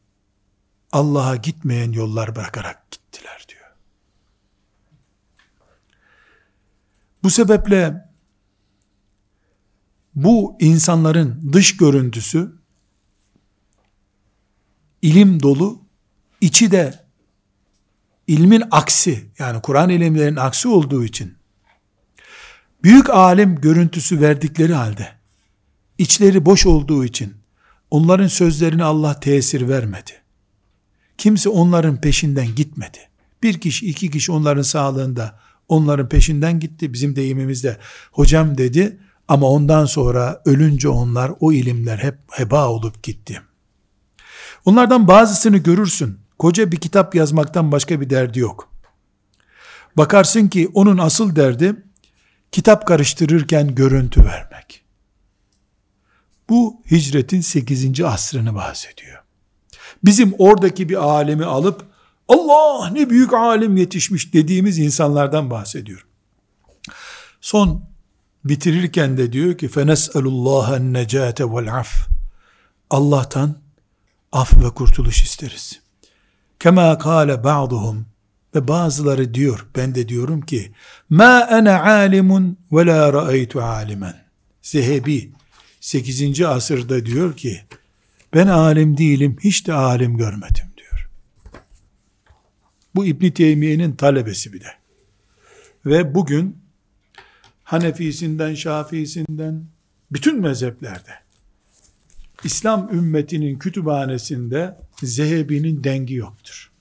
Allah'a gitmeyen yollar bırakarak gittiler diyor. Bu sebeple bu insanların dış görüntüsü ilim dolu, içi de ilmin aksi yani Kur'an ilimlerinin aksi olduğu için büyük alim görüntüsü verdikleri halde içleri boş olduğu için onların sözlerine Allah tesir vermedi. Kimse onların peşinden gitmedi. Bir kişi iki kişi onların sağlığında onların peşinden gitti. Bizim deyimimizde hocam dedi ama ondan sonra ölünce onlar o ilimler hep heba olup gitti. Onlardan bazısını görürsün koca bir kitap yazmaktan başka bir derdi yok. Bakarsın ki onun asıl derdi kitap karıştırırken görüntü vermek. Bu hicretin 8. asrını bahsediyor. Bizim oradaki bir alemi alıp Allah ne büyük alim yetişmiş dediğimiz insanlardan bahsediyor. Son bitirirken de diyor ki fenes'elullahen necate vel af. Allah'tan af ve kurtuluş isteriz. Kema kâle ba'duhum ve bazıları diyor, ben de diyorum ki, ma ene alimun ve la ra'aytu alimen. Zehebi 8. asırda diyor ki, ben alim değilim, hiç de alim görmedim. Bu İbn Teymiye'nin talebesi bir de. Ve bugün Hanefisinden, Şafiisinden, bütün mezheplerde İslam ümmetinin kütüphanesinde Zehebi'nin dengi yoktur.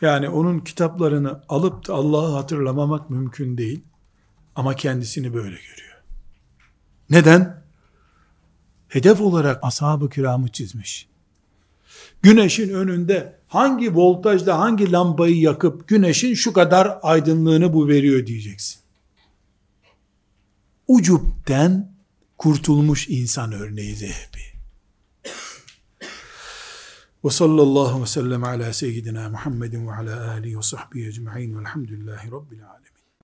Yani onun kitaplarını alıp da Allah'ı hatırlamamak mümkün değil. Ama kendisini böyle görüyor. Neden? Hedef olarak ashab-ı kiramı çizmiş. Güneşin önünde hangi voltajda hangi lambayı yakıp güneşin şu kadar aydınlığını bu veriyor diyeceksin. Ucupten kurtulmuş insan örneği Zehebi. Ve sallallahu ve sellem ala seyyidina Muhammedin ve ala alihi ve sahbihi ecma'in velhamdülillahi rabbil alemin.